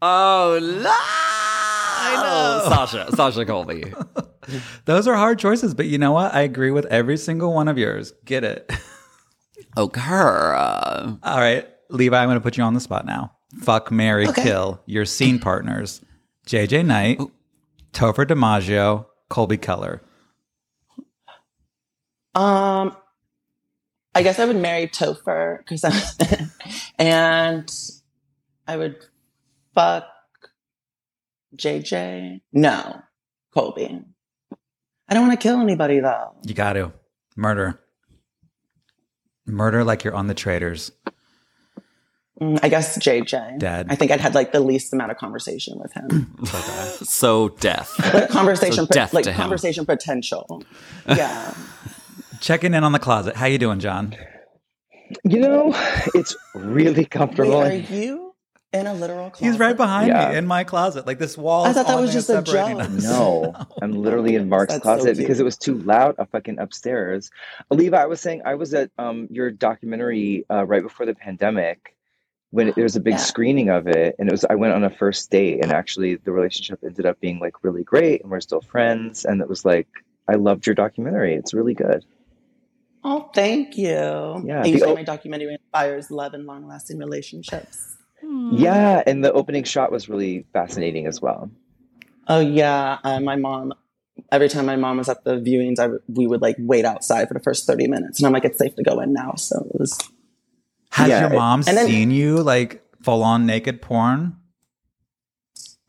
[SPEAKER 4] oh, la- I know. Sasha, Sasha Colby. (laughs)
[SPEAKER 2] Those are hard choices, but you know what? I agree with every single one of yours. Get it.
[SPEAKER 4] Okay. uh,
[SPEAKER 2] All right, Levi, I'm going to put you on the spot now. Fuck, Mary,
[SPEAKER 5] Okay.
[SPEAKER 2] kill your scene partners: JJ Knight, Topher DiMaggio, Colby Keller.
[SPEAKER 5] Um, I guess I would marry Topher because I'm, (laughs) and I would fuck JJ. No, Colby. I don't want to kill anybody though.
[SPEAKER 2] You got to murder, murder like you're on the traders.
[SPEAKER 5] Mm, I guess JJ.
[SPEAKER 2] Dead.
[SPEAKER 5] I think I'd had like the least amount of conversation with him. (laughs)
[SPEAKER 4] so death. (laughs)
[SPEAKER 5] Like conversation,
[SPEAKER 4] So death
[SPEAKER 5] like
[SPEAKER 4] to him.
[SPEAKER 5] conversation potential. (laughs) Yeah.
[SPEAKER 2] Checking in on the closet. How you doing, John?
[SPEAKER 1] You know, it's really
[SPEAKER 5] Wait,
[SPEAKER 1] comfortable.
[SPEAKER 5] are you in a literal closet?
[SPEAKER 2] He's right behind
[SPEAKER 1] Yeah.
[SPEAKER 2] me in my closet. Like this wall.
[SPEAKER 5] I thought that was just a
[SPEAKER 2] separating
[SPEAKER 5] joke.
[SPEAKER 2] us.
[SPEAKER 1] No, (laughs) I'm literally in Mark's
[SPEAKER 5] That's so
[SPEAKER 1] closet because it was too loud. A fucking upstairs. Levi, I was saying I was at um your documentary uh, right before the pandemic when there was a big
[SPEAKER 5] Yeah.
[SPEAKER 1] screening of it, and it was I went on a first date, and actually the relationship ended up being like really great, and we're still friends, and it was like I loved your documentary. It's really good.
[SPEAKER 5] Oh, thank you.
[SPEAKER 1] Yeah,
[SPEAKER 5] I
[SPEAKER 1] the
[SPEAKER 5] usually
[SPEAKER 1] o-
[SPEAKER 5] my documentary inspires love and long lasting relationships.
[SPEAKER 1] Yeah, and the opening shot was really fascinating as well.
[SPEAKER 5] Oh yeah, uh, my mom. Every time my mom was at the viewings, I w- we would like wait outside for the first thirty minutes, and I'm like, it's safe to go in now. So it was.
[SPEAKER 2] Has
[SPEAKER 1] Yeah,
[SPEAKER 2] your
[SPEAKER 1] it-
[SPEAKER 2] mom
[SPEAKER 5] and then-
[SPEAKER 2] seen you like full on naked porn?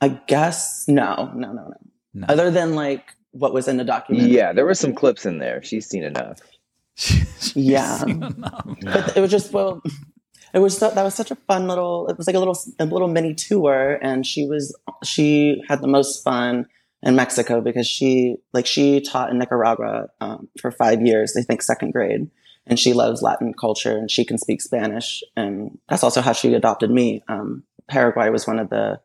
[SPEAKER 5] I guess no, no, no, no.
[SPEAKER 2] No.
[SPEAKER 5] Other than like what was in the documentary.
[SPEAKER 1] Yeah, there were some clips in there. She's seen enough. (laughs)
[SPEAKER 2] She's
[SPEAKER 5] Yeah.
[SPEAKER 2] seen enough.
[SPEAKER 5] but it was just well it was so, that was such a fun little it was like a little a little mini tour and she was she had the most fun in mexico because she like she taught in nicaragua um, for five years i think second grade and she loves latin culture and she can speak spanish and that's also how she adopted me. Um, paraguay was one of the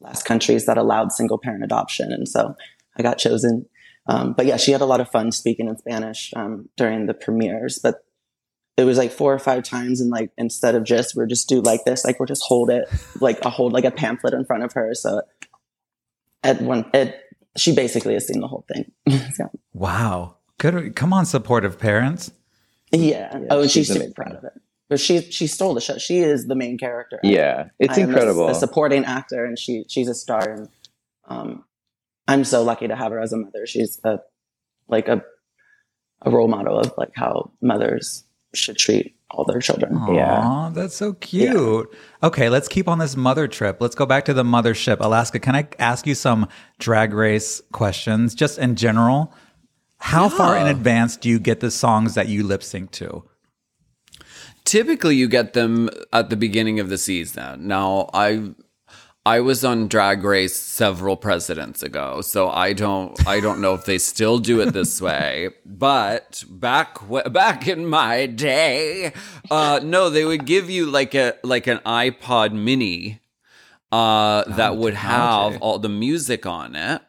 [SPEAKER 5] last countries that allowed single parent adoption and so i got chosen. Um, but yeah she had a lot of fun speaking in spanish um, during the premieres but it was like four or five times and like instead of just we're just do like this like we're just hold it like a hold like a pamphlet in front of her so at one it she basically has seen the whole thing (laughs) so,
[SPEAKER 2] Wow. Good. Come on, supportive parents.
[SPEAKER 5] yeah.
[SPEAKER 1] Yeah,
[SPEAKER 5] oh and she's
[SPEAKER 1] she's
[SPEAKER 5] super proud of it but she she stole the show she is the main character
[SPEAKER 1] Yeah, it's
[SPEAKER 5] I am a-
[SPEAKER 1] incredible.
[SPEAKER 5] a, supporting actor and she she's a star and um i'm so lucky to have her as a mother she's a like a a role model of like how mothers should treat all their children
[SPEAKER 1] Yeah.
[SPEAKER 2] That's so cute. Okay, let's keep on this mother trip. Let's go back to the mothership. Alaska, can I ask you some drag race questions just in general? How far in advance do you get the songs that you lip sync to?
[SPEAKER 4] Typically, you get them at the beginning of the season. Now, I I was on Drag Race several presidents ago, so I don't I don't know if they still do it this way. But back back in my day, uh, no, they would give you like a like an iPod Mini uh, that would have all the music on it.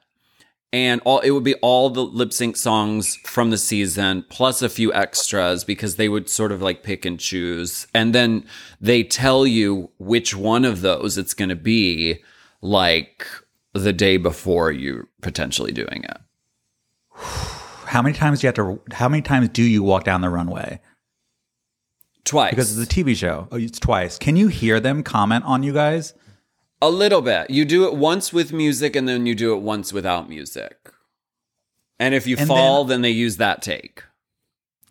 [SPEAKER 4] And all it would be all the lip sync songs from the season plus a few extras because they would sort of like pick and choose. And then they tell you which one of those it's going to be like the day before you're potentially doing it.
[SPEAKER 2] How many times do you have to how many times do you walk down the runway?
[SPEAKER 4] Twice.
[SPEAKER 2] Because it's a TV show. Oh, it's twice. Can you hear them comment on you guys?
[SPEAKER 4] A little bit. You do it once with music and then you do it once without music. And if you
[SPEAKER 2] And
[SPEAKER 4] fall, then they use that take.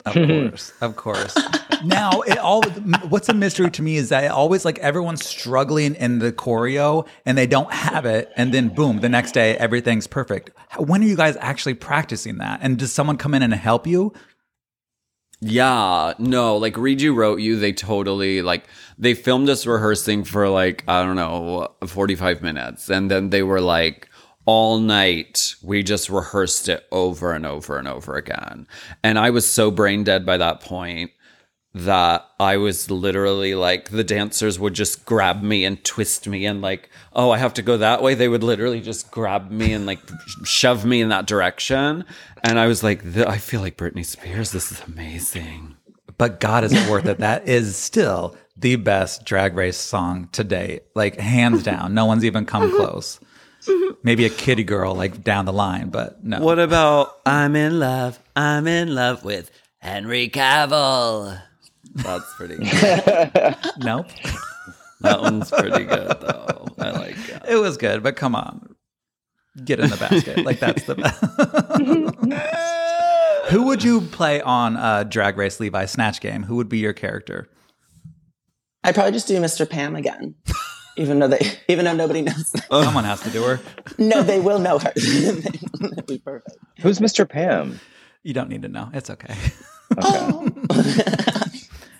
[SPEAKER 2] Of (laughs) course, of course. (laughs) now, it all what's a mystery to me is that it always like everyone's struggling in the choreo and they don't have it, and then boom, the next day everything's perfect. When are you guys actually practicing that? And does someone come in and help you?
[SPEAKER 4] Yeah, no, like You Wrote You, they totally like they filmed us rehearsing for like, I don't know, 45 minutes. And then they were like, all night, we just rehearsed it over and over and over again. And I was so brain dead by that point that I was literally like, the dancers would just grab me and twist me and like, oh, I have to go that way. They would literally just grab me and like shove me in that direction. And I was like, I feel like Britney Spears. This is amazing.
[SPEAKER 2] But God, is it worth it? That is still the best drag race song to date. Like, hands down. No one's even come close. Maybe a kitty girl, like down the line, but no.
[SPEAKER 4] What about I'm in love? I'm in love with Henry Cavill. That's pretty (laughs) good.
[SPEAKER 2] Nope.
[SPEAKER 4] that one's pretty good though. I like it.
[SPEAKER 2] It was good, but come on. Get in the basket. like, that's the best. (laughs) Who would you play on uh, Drag Race Levi Snatch Game? Who would be your character?
[SPEAKER 5] I'd probably just do Mr. Pam again. Even though they, even though nobody knows.
[SPEAKER 2] Someone has to do her.
[SPEAKER 5] no, they will know her. That'd be perfect.
[SPEAKER 1] Who's Mr. Pam?
[SPEAKER 2] You don't need to know. It's okay.
[SPEAKER 5] Oh. (laughs)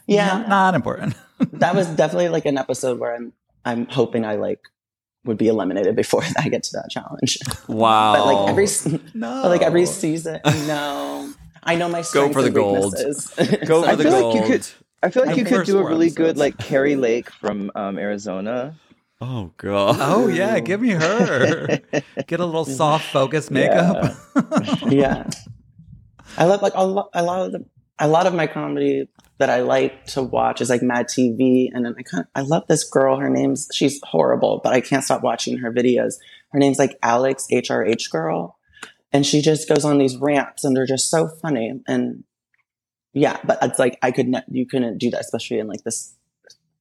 [SPEAKER 5] yeah,
[SPEAKER 2] Not, not important. (laughs)
[SPEAKER 5] that was definitely like an episode where I'm I'm hoping I like would be eliminated before (laughs) I get to that challenge.
[SPEAKER 4] Wow.
[SPEAKER 5] But like every
[SPEAKER 2] No.
[SPEAKER 5] but like every season, (laughs) no, I know my strengths
[SPEAKER 4] for the
[SPEAKER 5] and
[SPEAKER 4] gold.
[SPEAKER 5] weaknesses.
[SPEAKER 4] Go
[SPEAKER 5] So
[SPEAKER 4] for
[SPEAKER 1] I
[SPEAKER 4] the
[SPEAKER 1] feel
[SPEAKER 4] gold.
[SPEAKER 1] like you could. I feel like
[SPEAKER 2] The
[SPEAKER 1] you could do a
[SPEAKER 2] four
[SPEAKER 1] really good like Kari Lake from um, Arizona.
[SPEAKER 4] oh god.
[SPEAKER 2] Oh yeah, give me her. Get a little soft focus makeup.
[SPEAKER 5] yeah, I love like a lot, a lot of the a lot of my comedy that I like to watch is like Mad TV, and then I kind of I love this girl. Her name's she's horrible, but I can't stop watching her videos. Her name's like Alex HRH girl, and she just goes on these rants, and they're just so funny. And yeah, but it's like I could not, you couldn't do that, especially in like this.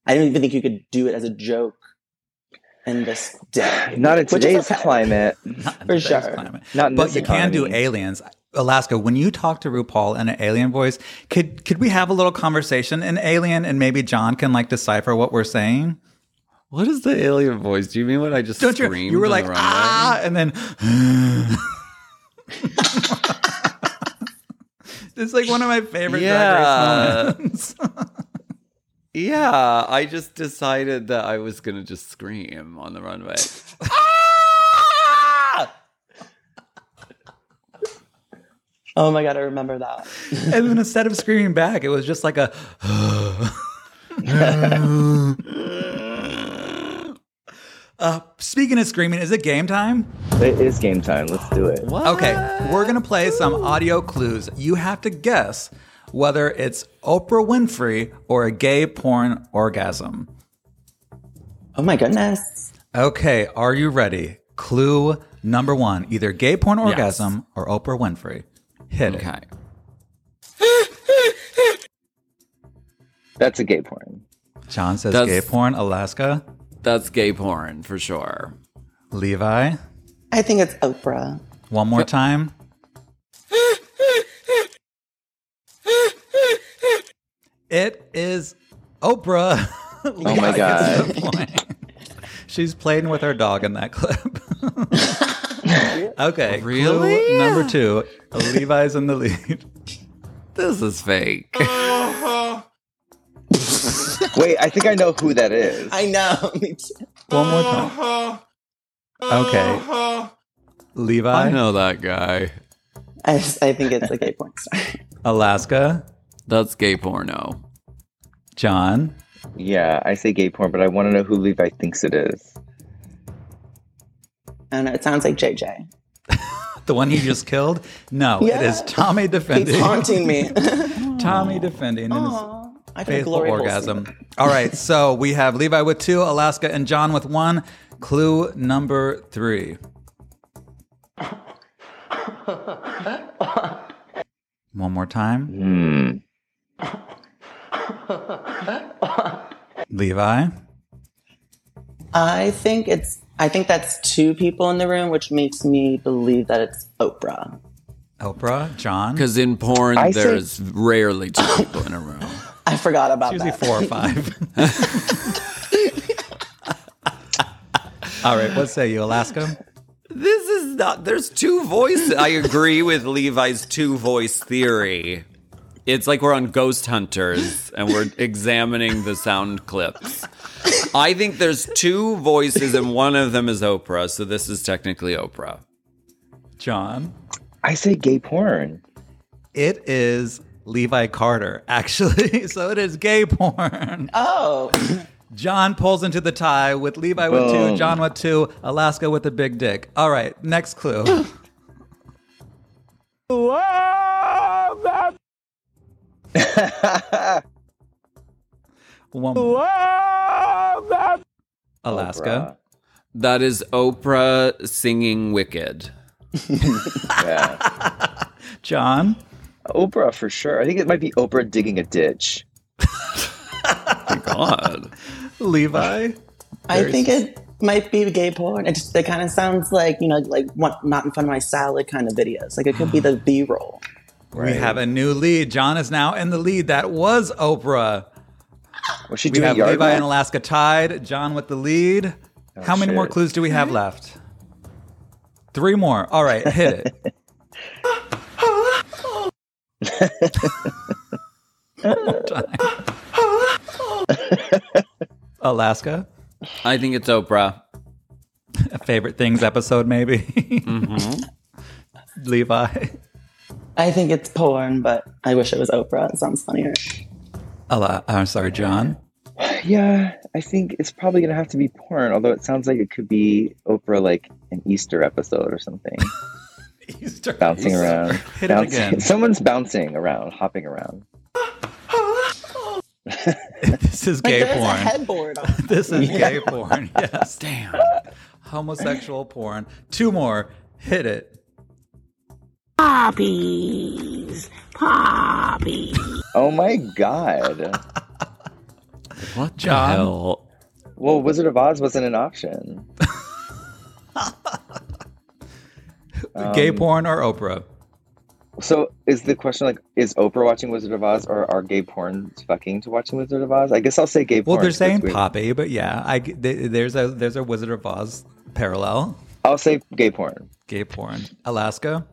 [SPEAKER 5] I don't even think you could do it as a joke in this day.
[SPEAKER 1] Not in
[SPEAKER 5] Which is
[SPEAKER 1] today's
[SPEAKER 5] okay.
[SPEAKER 1] climate.
[SPEAKER 5] For sure.
[SPEAKER 1] Not in
[SPEAKER 2] But
[SPEAKER 1] this
[SPEAKER 2] you can do aliens. Alaska, when you talk to RuPaul in an alien voice, could could we have a little conversation in alien and maybe John can like decipher what we're saying?
[SPEAKER 4] What is the alien voice? Do you mean what I just
[SPEAKER 2] Don't you?
[SPEAKER 4] screamed?
[SPEAKER 2] You were like ah, and then (laughs) it's like one of my favorite
[SPEAKER 4] Yeah.
[SPEAKER 2] moments. (laughs)
[SPEAKER 4] Yeah, I just decided that I was gonna just scream on the runway. (laughs)
[SPEAKER 5] Oh my god, I remember that.
[SPEAKER 2] and then instead of screaming back, it was just like a. (laughs) uh, speaking of screaming, is it game time?
[SPEAKER 1] It is game time. Let's do it.
[SPEAKER 4] What?
[SPEAKER 2] Okay, we're gonna play some audio clues. You have to guess whether it's Oprah Winfrey or a gay porn orgasm.
[SPEAKER 5] Oh my goodness.
[SPEAKER 2] Okay, are you ready? Clue number one: either gay porn orgasm or Oprah Winfrey. Hit it. (laughs)
[SPEAKER 1] That's a gay porn.
[SPEAKER 2] John says
[SPEAKER 4] That's-
[SPEAKER 2] gay porn. Alaska,
[SPEAKER 4] That's gay porn for sure.
[SPEAKER 2] Levi.
[SPEAKER 5] I think it's Oprah.
[SPEAKER 2] One more time. It is Oprah. (laughs)
[SPEAKER 1] Oh my god. (laughs)
[SPEAKER 2] She's playing with her dog in that clip. (laughs) okay. clue
[SPEAKER 4] Really?
[SPEAKER 2] number two. Levi's in the lead. (laughs)
[SPEAKER 4] This is fake. Uh-huh.
[SPEAKER 1] Wait, I think I know who that is.
[SPEAKER 5] I know. (laughs) Me too.
[SPEAKER 2] One more time. Uh-huh. Okay. Uh-huh. Levi,
[SPEAKER 4] I know that guy.
[SPEAKER 5] I, just- I think it's a gay porn star.
[SPEAKER 2] Alaska,
[SPEAKER 4] That's gay porno.
[SPEAKER 2] John,
[SPEAKER 1] Yeah, I say gay porn, but I want to know who Levi thinks it is.
[SPEAKER 5] And it sounds like JJ.
[SPEAKER 2] the one he just killed. No, it
[SPEAKER 5] Yeah.
[SPEAKER 2] is Tommy
[SPEAKER 5] Defendi.
[SPEAKER 2] He's
[SPEAKER 5] haunting me. (laughs)
[SPEAKER 2] Tommy Defendi in his
[SPEAKER 5] Aw, I feel
[SPEAKER 2] faithful
[SPEAKER 5] Glory
[SPEAKER 2] orgasm. All right, so we have Levi with two, Alaska and John with one. Clue number three. One more time.
[SPEAKER 1] Hmm.
[SPEAKER 2] Levi.
[SPEAKER 5] I think it's. I think that's two people in the room, which makes me believe that it's Oprah.
[SPEAKER 2] Oprah, John.
[SPEAKER 4] Because in porn,
[SPEAKER 1] I say-
[SPEAKER 4] there's rarely two people in a room. (coughs)
[SPEAKER 5] I forgot about
[SPEAKER 2] Usually
[SPEAKER 5] that.
[SPEAKER 2] four or five. (laughs) All right, what say you, Alaska?
[SPEAKER 4] This is not. There's two voices. I agree with Levi's two voice theory. It's like we're on Ghost Hunters and we're (laughs) examining the sound clips. I think there's two voices and one of them is Oprah, so this is technically Oprah.
[SPEAKER 2] John.
[SPEAKER 1] I say gay porn.
[SPEAKER 2] It is Levi Karter, actually. (laughs) so it is gay porn.
[SPEAKER 5] Oh, (clears throat)
[SPEAKER 2] John pulls into the tie with Levi with two, John with two, Alaska with a big dick. All right, next clue. (gasps) One more. Alaska.
[SPEAKER 4] That is Oprah singing Wicked. (laughs)
[SPEAKER 1] Yeah. (laughs)
[SPEAKER 2] John.
[SPEAKER 1] Oprah for sure. I think it might be Oprah digging a ditch. (laughs)
[SPEAKER 4] God.
[SPEAKER 2] Levi.
[SPEAKER 5] I
[SPEAKER 2] Very
[SPEAKER 5] think it might be gay porn. It just it kind of sounds like you know like what, not in front of my salad kind of videos. Like it could be (gasps) the B roll.
[SPEAKER 2] We have a new lead. John is now in the lead. That was Oprah.
[SPEAKER 1] Was she
[SPEAKER 2] We
[SPEAKER 1] doing
[SPEAKER 2] have
[SPEAKER 1] yard
[SPEAKER 2] Levi
[SPEAKER 1] work?
[SPEAKER 2] and Alaska tied. John with the lead. Oh, How many more clues do we have left? Three more. All right, hit it. One more time. Alaska,
[SPEAKER 4] I think it's Oprah.
[SPEAKER 2] a (laughs) favorite things episode, maybe. Mm-hmm. (laughs) Levi,
[SPEAKER 5] I think it's porn, but I wish it was Oprah. It sounds funnier.
[SPEAKER 2] A lot. I'm sorry, John.
[SPEAKER 1] Yeah, I think it's probably gonna have to be porn. Although it sounds like it could be Oprah, like an Easter episode or something, (laughs)
[SPEAKER 2] Easter.
[SPEAKER 1] bouncing around.
[SPEAKER 2] Hit it again. (laughs)
[SPEAKER 1] Someone's bouncing around, hopping around. (laughs)
[SPEAKER 2] This is
[SPEAKER 5] Like
[SPEAKER 2] gay
[SPEAKER 5] there's a
[SPEAKER 2] porn.
[SPEAKER 5] headboard. On.
[SPEAKER 2] This is gay porn. Yes. Damn. Homosexual porn. Two more. Hit it.
[SPEAKER 6] Poppies. Poppies.
[SPEAKER 1] Oh my god!
[SPEAKER 4] What
[SPEAKER 2] John?
[SPEAKER 4] the hell?
[SPEAKER 1] Well, Wizard of Oz wasn't an option. (laughs)
[SPEAKER 2] gay
[SPEAKER 1] Um,
[SPEAKER 2] porn or Oprah?
[SPEAKER 1] So is the question like, is Oprah watching Wizard of Oz, or are gay porn fucking to watching Wizard of Oz? I guess I'll say gay porn.
[SPEAKER 2] Well, they're saying
[SPEAKER 1] we-
[SPEAKER 2] Poppy, but yeah, I g- th- there's a there's a Wizard of Oz parallel.
[SPEAKER 1] I'll say gay porn.
[SPEAKER 2] Gay porn. Alaska.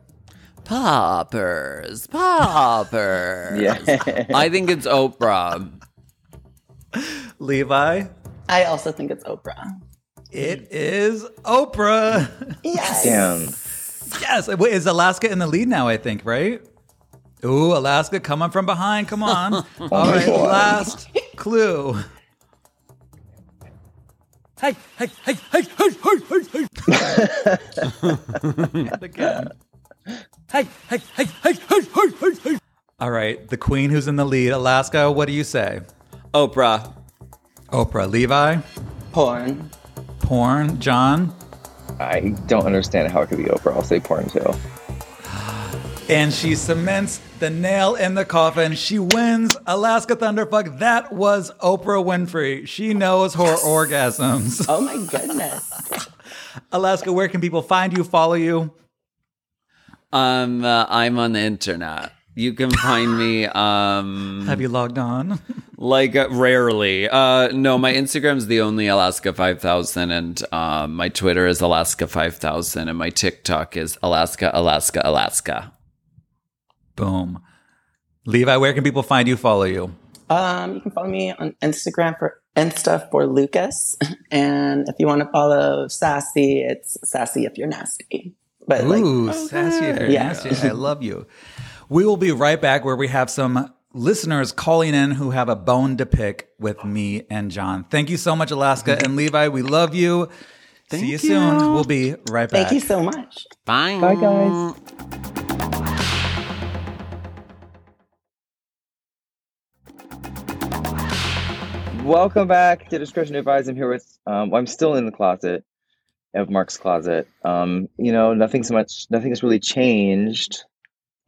[SPEAKER 4] Poppers. Poppers. (laughs)
[SPEAKER 1] Yeah.
[SPEAKER 4] I think it's Oprah.
[SPEAKER 2] Levi.
[SPEAKER 5] I also think it's Oprah.
[SPEAKER 2] It is Oprah.
[SPEAKER 5] Yes.
[SPEAKER 1] Damn.
[SPEAKER 2] yes. Wait, is Alaska in the lead now? I think right. Ooh, Alaska coming from behind. Come on. (laughs) All
[SPEAKER 1] my
[SPEAKER 2] right, oh,
[SPEAKER 1] God.
[SPEAKER 2] last clue. Hey, hey, hey, hey, hey, hey, hey, hey. Again. Hey, hey, hey, hey, hey, hey, hey, hey. All right, the queen who's in the lead, Alaska. What do you say?
[SPEAKER 4] Oprah.
[SPEAKER 2] Oprah, Levi,
[SPEAKER 5] Porn.
[SPEAKER 2] porn, John,
[SPEAKER 1] I don't understand how it could be Oprah. I'll say porn too. (sighs)
[SPEAKER 2] and she cements the nail in the coffin. She wins Alaska Thunderfuck. That was Oprah Winfrey. She knows her orgasms.
[SPEAKER 5] Oh my goodness. (laughs)
[SPEAKER 2] Alaska, where can people find you, follow you?
[SPEAKER 4] Um, uh, I'm on the internet. You can find me (laughs) um
[SPEAKER 2] Have you logged on? (laughs)
[SPEAKER 4] like uh, rarely. Uh no, my Instagram's the only Alaska 5000 and um my Twitter is Alaska 5000 and my TikTok is Alaska Alaska Alaska.
[SPEAKER 2] Boom. Levi, where can people find you, follow you?
[SPEAKER 5] Um, you can follow me on Instagram for Insta for Lucas, (laughs) and if you want to follow Sassy, it's Sassy if you're nasty. But like,
[SPEAKER 2] Ooh, sassy if
[SPEAKER 5] Yeah.
[SPEAKER 2] nasty. I love you. We will be right back where we have some listeners calling in who have a bone to pick with me and John. Thank you so much, Alaska and Levi. We love you. See you, soon. We'll be right back.
[SPEAKER 5] thank you so much.
[SPEAKER 4] Bye.
[SPEAKER 1] Bye, guys. Welcome back to Discretion Advised. I'm here with, um, I'm still in the closet of Mark's closet. Um, you know, nothing so much, nothing has really changed.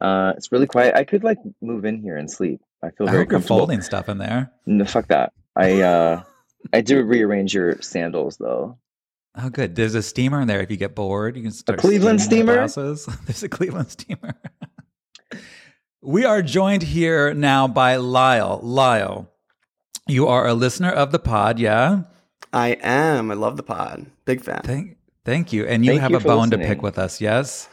[SPEAKER 1] Uh, it's really quiet. I could like move in here and sleep. I feel
[SPEAKER 2] I
[SPEAKER 1] very comfortable.
[SPEAKER 2] folding stuff in there.
[SPEAKER 1] No, fuck that. I, uh, I do rearrange your sandals though.
[SPEAKER 2] Oh, good. There's a steamer in there. If you get bored, you can start.
[SPEAKER 1] A
[SPEAKER 2] Cleveland the
[SPEAKER 1] steamer? (laughs)
[SPEAKER 2] There's a Cleveland steamer. (laughs) we are joined here now by Lyle. Lyle, you are a listener of the pod, yeah?
[SPEAKER 7] I am. I love the pod. Big fan.
[SPEAKER 2] Thank, thank you. And you
[SPEAKER 1] Thank
[SPEAKER 2] have
[SPEAKER 1] you
[SPEAKER 2] a
[SPEAKER 1] for
[SPEAKER 2] bone to pick with us, yes?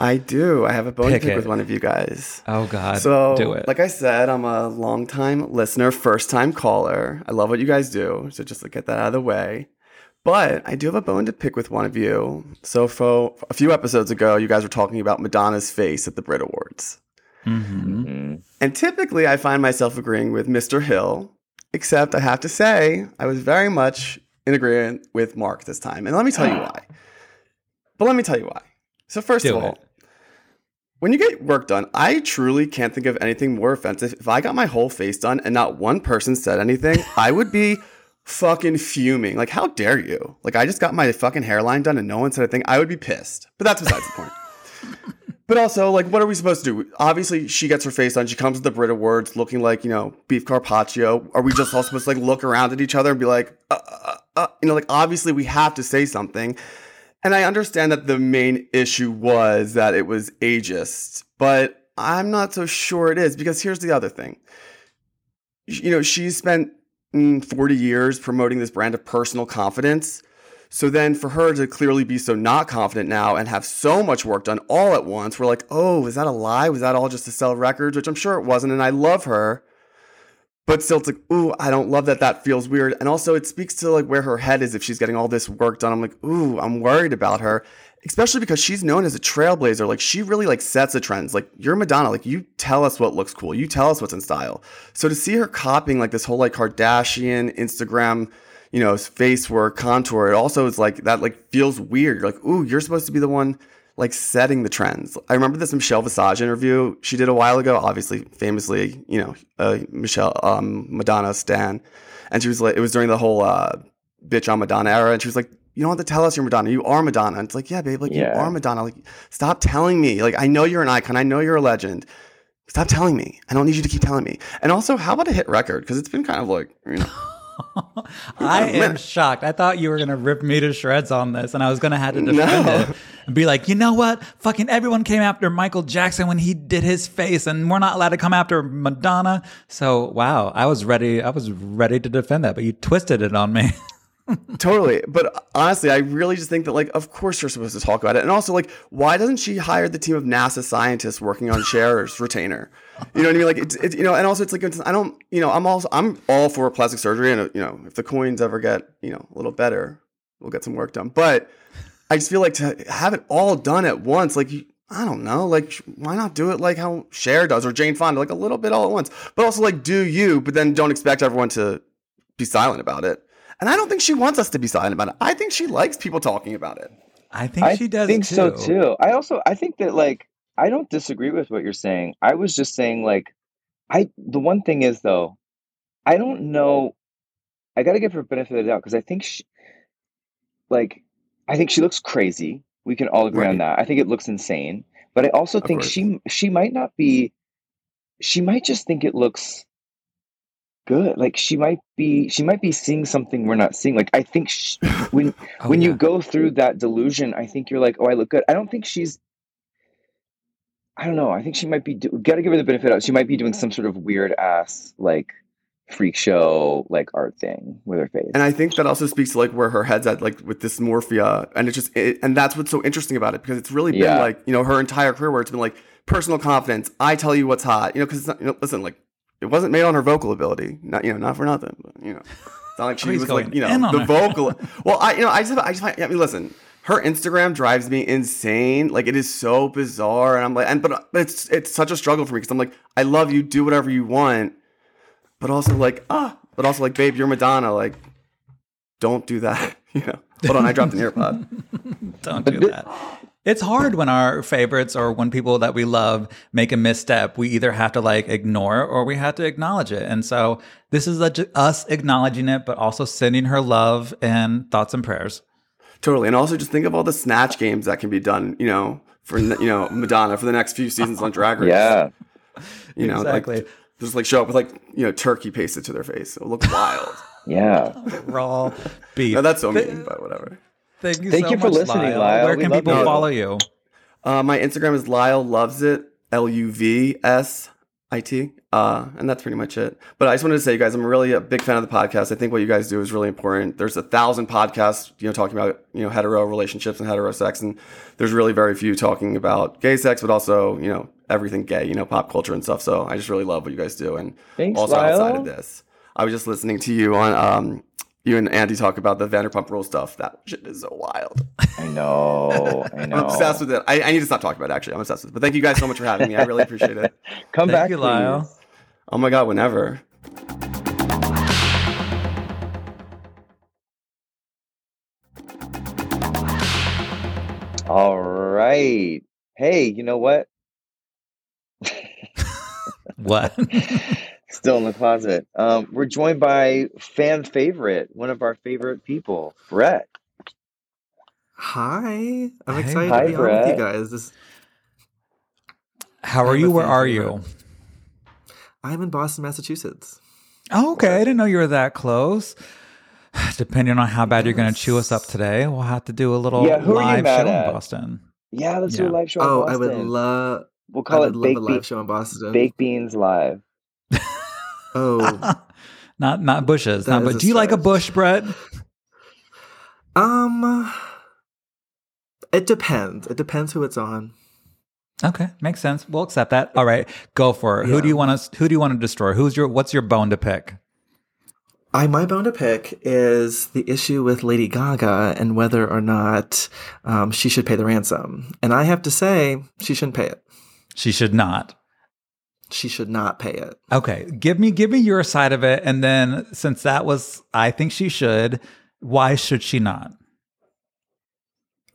[SPEAKER 7] I do. I have a bone
[SPEAKER 2] Pick
[SPEAKER 7] to pick
[SPEAKER 2] it.
[SPEAKER 7] with one of you guys.
[SPEAKER 2] Oh God,
[SPEAKER 7] So,
[SPEAKER 2] do it.
[SPEAKER 7] like I said, I'm a long-time listener, first-time caller. I love what you guys do, so just to get that out of the way. But I do have a bone to pick with one of you. So, for a few episodes ago, you guys were talking about Madonna's face at the Brit Awards.
[SPEAKER 2] Mhm.
[SPEAKER 1] Mhm.
[SPEAKER 7] And typically, I find myself agreeing with Mr. Hill, except I have to say, I was very much in agreement with Mark this time. And let me tell you ah. why. But let me tell you why. So, first
[SPEAKER 2] Do
[SPEAKER 7] of all, when you get work done, I truly can't think of anything more offensive. If I got my whole face done and not one person said anything, (laughs) I would be fucking fuming. Like, how dare you? Like, I just got my fucking hairline done and no one said a thing. I would be pissed. But that's besides the point. (laughs) But also, like, what are we supposed to do? Obviously, she gets her face on. She comes to the Brit Awards looking like, you know, beef carpaccio. Are we just all (laughs) supposed to, like, look around at each other and be like, uh, uh, uh, you know, like, obviously we have to say something. And I understand that the main issue was that it was ageist, but I'm not so sure it is because here's the other thing. You know, she's spent mm, 40 years promoting this brand of personal confidence. So then for her to clearly be so not confident now and have so much work done all at once, we're like, oh, is that a lie? Was that all just to sell records? Which I'm sure it wasn't. And I love her. But still, it's like, ooh, I don't love that. That feels weird. And also, it speaks to like where her head is if she's getting all this work done. I'm like, ooh, I'm worried about her, especially because she's known as a trailblazer. Like, she really like sets the trends. Like, you're Madonna. Like, you tell us what looks cool. You tell us what's in style. So to see her copying like this whole like Kardashian Instagram, you know, face work, contour, it also is like that. Like, feels weird. You're like, ooh, you're supposed to be the one like setting the trends. I remember this Michelle Visage interview she did a while ago, obviously famously, you know, uh, Michelle um, Madonna stan, and she was like, it was during the whole uh, Bitch I'm Madonna era, and she was like, you don't have to tell us you're Madonna, you are Madonna. And it's like, yeah, babe, like you are Madonna. Like, stop telling me. Like, I know you're an icon, I know you're a legend. Stop telling me. I don't need you to keep telling me. And also, how about a hit record? Because it's been kind of like, you know.
[SPEAKER 2] I (laughs) am shocked. I thought you were gonna rip me to shreds on this, and I was gonna have to defend
[SPEAKER 7] No.
[SPEAKER 2] it and be like, you know what? Fucking everyone came after Michael Jackson when he did his face, and we're not allowed to come after Madonna. So wow, I was ready. I was ready to defend that, but you twisted it on me. (laughs)
[SPEAKER 7] Totally. But honestly, I really just think that, like, of course you're supposed to talk about it. And also, like, why doesn't she hire the team of NASA scientists working on Cher's (laughs) retainer? You know what I mean? Like, it's, it's, you know, and also it's like, it's, I don't, you know, I'm also, I'm all for plastic surgery. And, you know, if the coins ever get, you know, a little better, we'll get some work done. But I just feel like to have it all done at once, like, I don't know, like, why not do it like how Cher does or Jane Fonda, like a little bit all at once? But also, like, do you, but then don't expect everyone to be silent about it. And I don't think she wants us to be silent about it. I think she likes people talking about it.
[SPEAKER 2] I think
[SPEAKER 1] I
[SPEAKER 2] she does.
[SPEAKER 1] I think
[SPEAKER 2] too.
[SPEAKER 1] so too. I also I think that like I don't disagree with what you're saying. I was just saying like I the one thing is though, I don't know. I got to give her benefit of the doubt because I think she, like, I think she looks crazy. We can all agree on that. I think it looks insane, but I also
[SPEAKER 7] Of
[SPEAKER 1] think
[SPEAKER 7] course.
[SPEAKER 1] she she might not be. She might just think it looks good. Like she might be she might be seeing something we're not seeing. Like I think sh (laughs) when
[SPEAKER 2] Oh,
[SPEAKER 1] when
[SPEAKER 2] yeah.
[SPEAKER 1] you go through that delusion, I think you're like, oh, I look good. I don't think she's. I don't know. I think she might be. Do- Got to give her the benefit of. She might be doing some sort of weird ass like freak show like art thing with her face.
[SPEAKER 7] And I think that also speaks to like where her head's at, like with dysmorphia. And it's just, it, and that's what's so interesting about it because it's really been
[SPEAKER 1] Yeah.
[SPEAKER 7] like, you know, her entire career where it's been like personal confidence. I tell you what's hot, you know, because, you know, listen, like it wasn't made on her vocal ability, not, you know, not for nothing, but, you know, it's not like she was like, you know, the
[SPEAKER 2] her.
[SPEAKER 7] vocal. (laughs) well, I, you know, I just, I just find, I mean, listen, her Instagram drives me insane. Like it is so bizarre. And I'm like, and, but but it's, it's such a struggle for me because I'm like, I love you, do whatever you want. But also like, ah, but also like, babe, you're Madonna. Like, don't do that. (laughs) You know. Hold on, I dropped an earpod. (laughs)
[SPEAKER 2] Don't do that. It's hard when our favorites or when people that we love make a misstep. We either have to like ignore or we have to acknowledge it. And so this is a, us acknowledging it, but also sending her love and thoughts and prayers.
[SPEAKER 7] Totally. And also just think of all the snatch games that can be done, you know, for you know, Madonna for the next few seasons on Drag Race.
[SPEAKER 1] yeah,
[SPEAKER 7] You know,
[SPEAKER 2] Exactly.
[SPEAKER 7] like just like show up with like, you know, turkey pasted to their face. It'll look wild.
[SPEAKER 1] yeah. (laughs)
[SPEAKER 2] Raw beef.
[SPEAKER 7] no, that's so mean, but whatever.
[SPEAKER 2] Thank you,
[SPEAKER 1] Thank
[SPEAKER 2] so
[SPEAKER 1] you for
[SPEAKER 2] much,
[SPEAKER 1] listening, Lyle.
[SPEAKER 2] Where
[SPEAKER 1] We
[SPEAKER 2] can people
[SPEAKER 7] you.
[SPEAKER 2] follow you?
[SPEAKER 7] Uh, my Instagram is Lyle loves it. L U V S I T. Uh, and that's pretty much it. But I just wanted to say, you guys, I'm really a big fan of the podcast. I think what you guys do is really important. There's a thousand podcasts, you know, talking about you know hetero relationships and hetero sex, and there's really very few talking about gay sex, but also you know everything gay, you know, pop culture and stuff. So I just really love what you guys do, and
[SPEAKER 1] Thanks,
[SPEAKER 7] also outside of this, I was just listening to you on um, you and Andy talk about the Vanderpump Rules stuff. That shit is so wild.
[SPEAKER 1] I know. I (laughs) know.
[SPEAKER 7] I'm obsessed with it. I, I need to stop talking about it. Actually, I'm obsessed with it. But thank you guys so much for having me. I really appreciate it. (laughs)
[SPEAKER 1] Come
[SPEAKER 2] Thank
[SPEAKER 1] back,
[SPEAKER 2] you, Lyle.
[SPEAKER 7] Oh my god, whenever.
[SPEAKER 1] All right. Hey, you know what? (laughs)
[SPEAKER 2] What?
[SPEAKER 1] Still in the closet. Um, we're joined by fan favorite, one of our favorite people, Brett.
[SPEAKER 8] Hi, I'm
[SPEAKER 2] Hey.
[SPEAKER 8] excited
[SPEAKER 1] Hi,
[SPEAKER 8] to be on with you guys. This,
[SPEAKER 2] How are
[SPEAKER 8] I'm
[SPEAKER 2] you? Where are
[SPEAKER 8] favorite.
[SPEAKER 2] you?
[SPEAKER 8] I'm in Boston, Massachusetts.
[SPEAKER 2] Oh, okay. I didn't know you were that close. (sighs) Depending on how bad you're going to chew us up today, we'll have to do a little
[SPEAKER 1] Yeah, who are you
[SPEAKER 2] live show
[SPEAKER 1] at?
[SPEAKER 2] in Boston.
[SPEAKER 1] Yeah, let's do a live show. in
[SPEAKER 8] Oh, I would love.
[SPEAKER 1] We'll
[SPEAKER 8] I
[SPEAKER 1] call
[SPEAKER 8] would
[SPEAKER 1] it
[SPEAKER 8] love a live
[SPEAKER 1] Be-
[SPEAKER 8] show in Boston.
[SPEAKER 1] Baked Beans Live.
[SPEAKER 8] Oh, (laughs)
[SPEAKER 2] not not bushes. Not, but do you like a bush, Brett?
[SPEAKER 8] um, it depends. It depends who it's on.
[SPEAKER 2] Okay, makes sense. We'll accept that. All right, go for it. Who do you want to? Who do you want to destroy? Who's your? What's your bone to pick?
[SPEAKER 8] I my bone to pick is the issue with Lady Gaga and whether or not um, she should pay the ransom. And I have to say, she shouldn't pay it.
[SPEAKER 2] She should not.
[SPEAKER 8] She should not pay it.
[SPEAKER 2] Okay, give me give me your side of it, and then since that was, I think she should. Why should she not?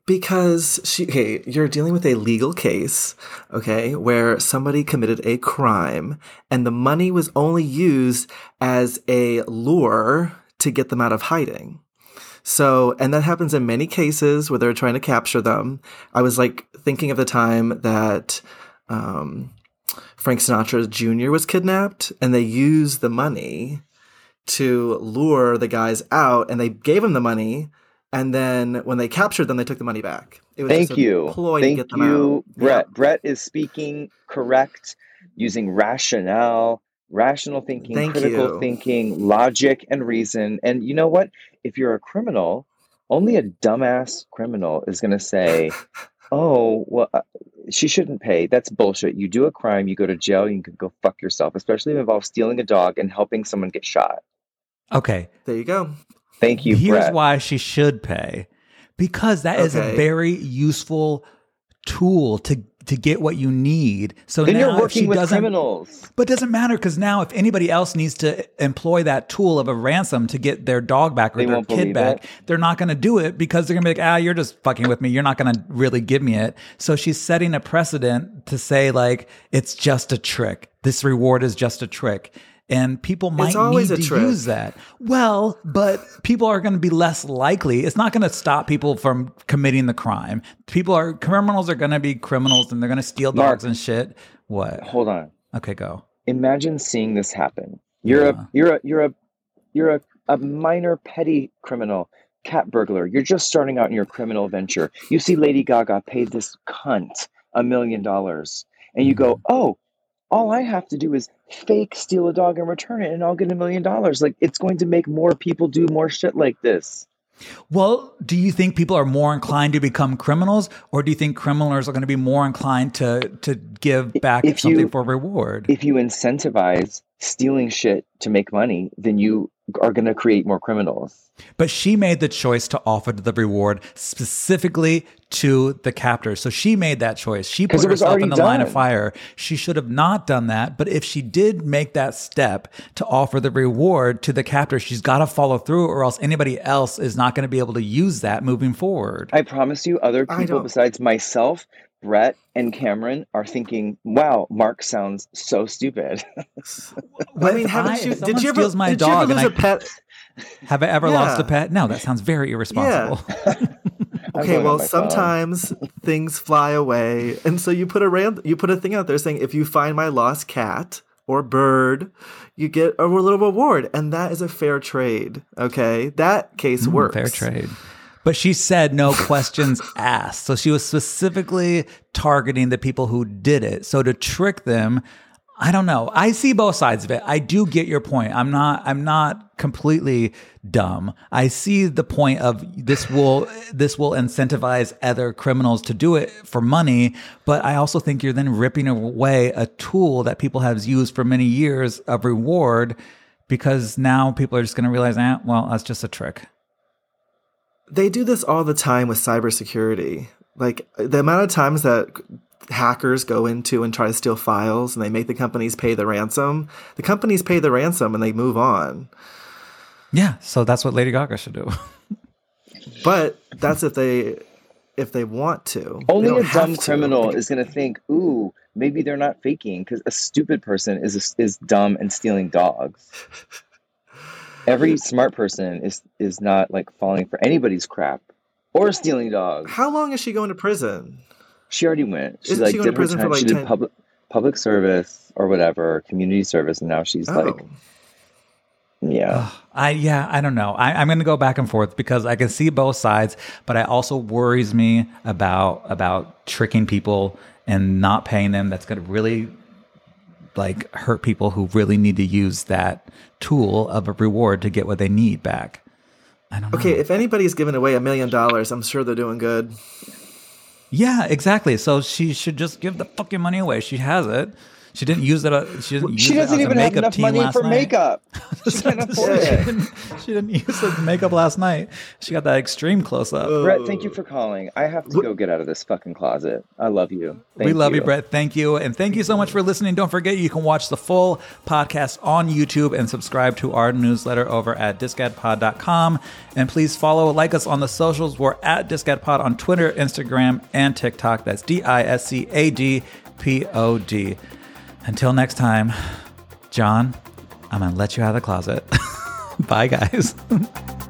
[SPEAKER 8] Because she, okay, you're dealing with a legal case, okay, where somebody committed a crime and the money was only used as a lure to get them out of hiding. So, and that happens in many cases where they're trying to capture them. I was like thinking of the time that, um, Frank Sinatra Jr. was kidnapped and they used the money to lure the guys out and they gave him the money and then when they captured them they took the money back it was
[SPEAKER 1] Thank you.
[SPEAKER 8] ploy
[SPEAKER 1] Thank
[SPEAKER 8] to get them
[SPEAKER 1] you, Brett.
[SPEAKER 8] Yeah.
[SPEAKER 1] Brett is speaking correct, using rationale, rational thinking,
[SPEAKER 8] Thank
[SPEAKER 1] critical
[SPEAKER 8] you.
[SPEAKER 1] thinking, logic, and reason. And you know what? If you're a criminal, only a dumbass criminal is going to say, (laughs) oh, well, uh, she shouldn't pay. That's bullshit. You do a crime, you go to jail, you can go fuck yourself, especially if it involves stealing a dog and helping someone get shot.
[SPEAKER 2] Okay,
[SPEAKER 8] there you go
[SPEAKER 1] Thank you,
[SPEAKER 2] here's
[SPEAKER 1] Brett.
[SPEAKER 2] why she should pay because that is a very useful tool to to get what you need. So
[SPEAKER 1] then
[SPEAKER 2] now
[SPEAKER 1] you're working
[SPEAKER 2] she
[SPEAKER 1] with
[SPEAKER 2] doesn't
[SPEAKER 1] criminals.
[SPEAKER 2] but it doesn't matter because now if anybody else needs to employ that tool of a ransom to get their dog back or
[SPEAKER 1] They
[SPEAKER 2] their kid back
[SPEAKER 1] it.
[SPEAKER 2] they're not going to do it because they're going to be like ah you're just fucking with me. You're not going to really give me it. So she's setting a precedent to say like it's just a trick. This reward is just a trick and people might
[SPEAKER 8] always
[SPEAKER 2] need
[SPEAKER 8] a
[SPEAKER 2] to
[SPEAKER 8] trick.
[SPEAKER 2] use that. Well, but people are going to be less likely. It's not going to stop people from committing the crime. People are criminals are going to be criminals and they're going to steal
[SPEAKER 1] Mark.
[SPEAKER 2] dogs and shit. What?
[SPEAKER 1] Hold on.
[SPEAKER 2] Okay, go.
[SPEAKER 1] imagine seeing this happen. You're
[SPEAKER 2] Yeah.
[SPEAKER 1] a you're a you're a you're a, a minor petty criminal, cat burglar. You're just starting out in your criminal venture. You see Lady Gaga paid this cunt a million dollars, and you go, mm-hmm. "Oh, all I have to do is fake steal a dog and return it, and I'll get a million dollars." Like it's going to make more people do more shit like this.
[SPEAKER 2] Well, do you think people are more inclined to become criminals, or do you think criminals are going to be more inclined to to give back
[SPEAKER 1] If
[SPEAKER 2] something
[SPEAKER 1] you-
[SPEAKER 2] for reward?
[SPEAKER 1] If you incentivize stealing shit to make money, then you are going to create more criminals.
[SPEAKER 2] But she made the choice to offer the reward specifically to the captors. So she made that choice. She put herself in
[SPEAKER 1] already
[SPEAKER 2] the line of fire. She should have not done that. But if she did make that step to offer the reward to the captor, she's got to follow through, or else anybody else is not going to be able to use that moving forward.
[SPEAKER 1] I promise you, other people besides myself, Brett, and Cameron are thinking, wow, Mark sounds so stupid. (laughs)
[SPEAKER 8] I mean, haven't
[SPEAKER 2] I-
[SPEAKER 8] you? Did you ever?
[SPEAKER 2] steals my
[SPEAKER 8] did
[SPEAKER 2] dog
[SPEAKER 8] you ever
[SPEAKER 2] and
[SPEAKER 8] lose
[SPEAKER 2] I-
[SPEAKER 8] a pet?
[SPEAKER 2] Have I ever lost a pet? No, that sounds very irresponsible. (laughs)
[SPEAKER 1] I'm
[SPEAKER 8] Okay, well, sometimes things fly away, and so you put a ran- you put a thing out there saying, if you find my lost cat or bird, you get a little reward, and that is a fair trade. Okay, that case
[SPEAKER 2] Mm,
[SPEAKER 8] works.
[SPEAKER 2] Fair trade. But she said no questions asked. So she was specifically targeting the people who did it. So to trick them, I don't know. I see both sides of it. I do get your point. I'm not I'm not completely dumb. I see the point of this will this will incentivize other criminals to do it for money, but I also think you're then ripping away a tool that people have used for many years of reward because now people are just going to realize, ah, well, that's just a trick.
[SPEAKER 8] They do this all the time with cybersecurity. Like the amount of times that hackers go into and try to steal files and they make the companies pay the ransom, the companies pay the ransom and they move on.
[SPEAKER 2] Yeah, so that's what Lady Gaga should do. (laughs)
[SPEAKER 8] But that's if they if they want to.
[SPEAKER 1] Only a dumb
[SPEAKER 8] have to.
[SPEAKER 1] criminal is going to think, "Ooh, maybe they're not faking," because a stupid person is is dumb and stealing dogs. (laughs) Every smart person is is not like falling for anybody's crap or stealing dogs.
[SPEAKER 8] How long is she going to prison?
[SPEAKER 1] She already went. She
[SPEAKER 8] Isn't
[SPEAKER 1] like
[SPEAKER 8] she going to
[SPEAKER 1] did her
[SPEAKER 8] prison for, like,
[SPEAKER 1] she did public public service or whatever, community service, and now she's oh. like,
[SPEAKER 8] Oh.
[SPEAKER 1] yeah.
[SPEAKER 2] I yeah, I don't know. I, I'm going to go back and forth because I can see both sides, but it also worries me about about tricking people and not paying them. That's going to really like hurt people who really need to use that tool of a reward to get what they need back. I don't know.
[SPEAKER 8] Okay, if anybody's giving away a million dollars, I'm sure they're doing good.
[SPEAKER 2] Yeah, exactly. So she should just give the fucking money away. She has it. She didn't use it. uh, She didn't. Use
[SPEAKER 1] She doesn't even have enough money for
[SPEAKER 2] night.
[SPEAKER 1] makeup. She can't afford
[SPEAKER 2] she,
[SPEAKER 1] it.
[SPEAKER 2] didn't, she didn't use the makeup last night. She got that extreme close up.
[SPEAKER 1] Brett, thank you for calling. I have to go get out of this fucking closet. I love you.
[SPEAKER 2] we
[SPEAKER 1] Thank
[SPEAKER 2] love you. Brett. Thank you. And thank you so much for listening. Don't forget, you can watch the full podcast on YouTube and subscribe to our newsletter over at discadpod.com. And please follow, like us on the socials. We're at discadpod on Twitter, Instagram, and TikTok. That's D I S C A D P O D. Until next time, John, I'm going to let you out of the closet. (laughs) Bye, guys. (laughs)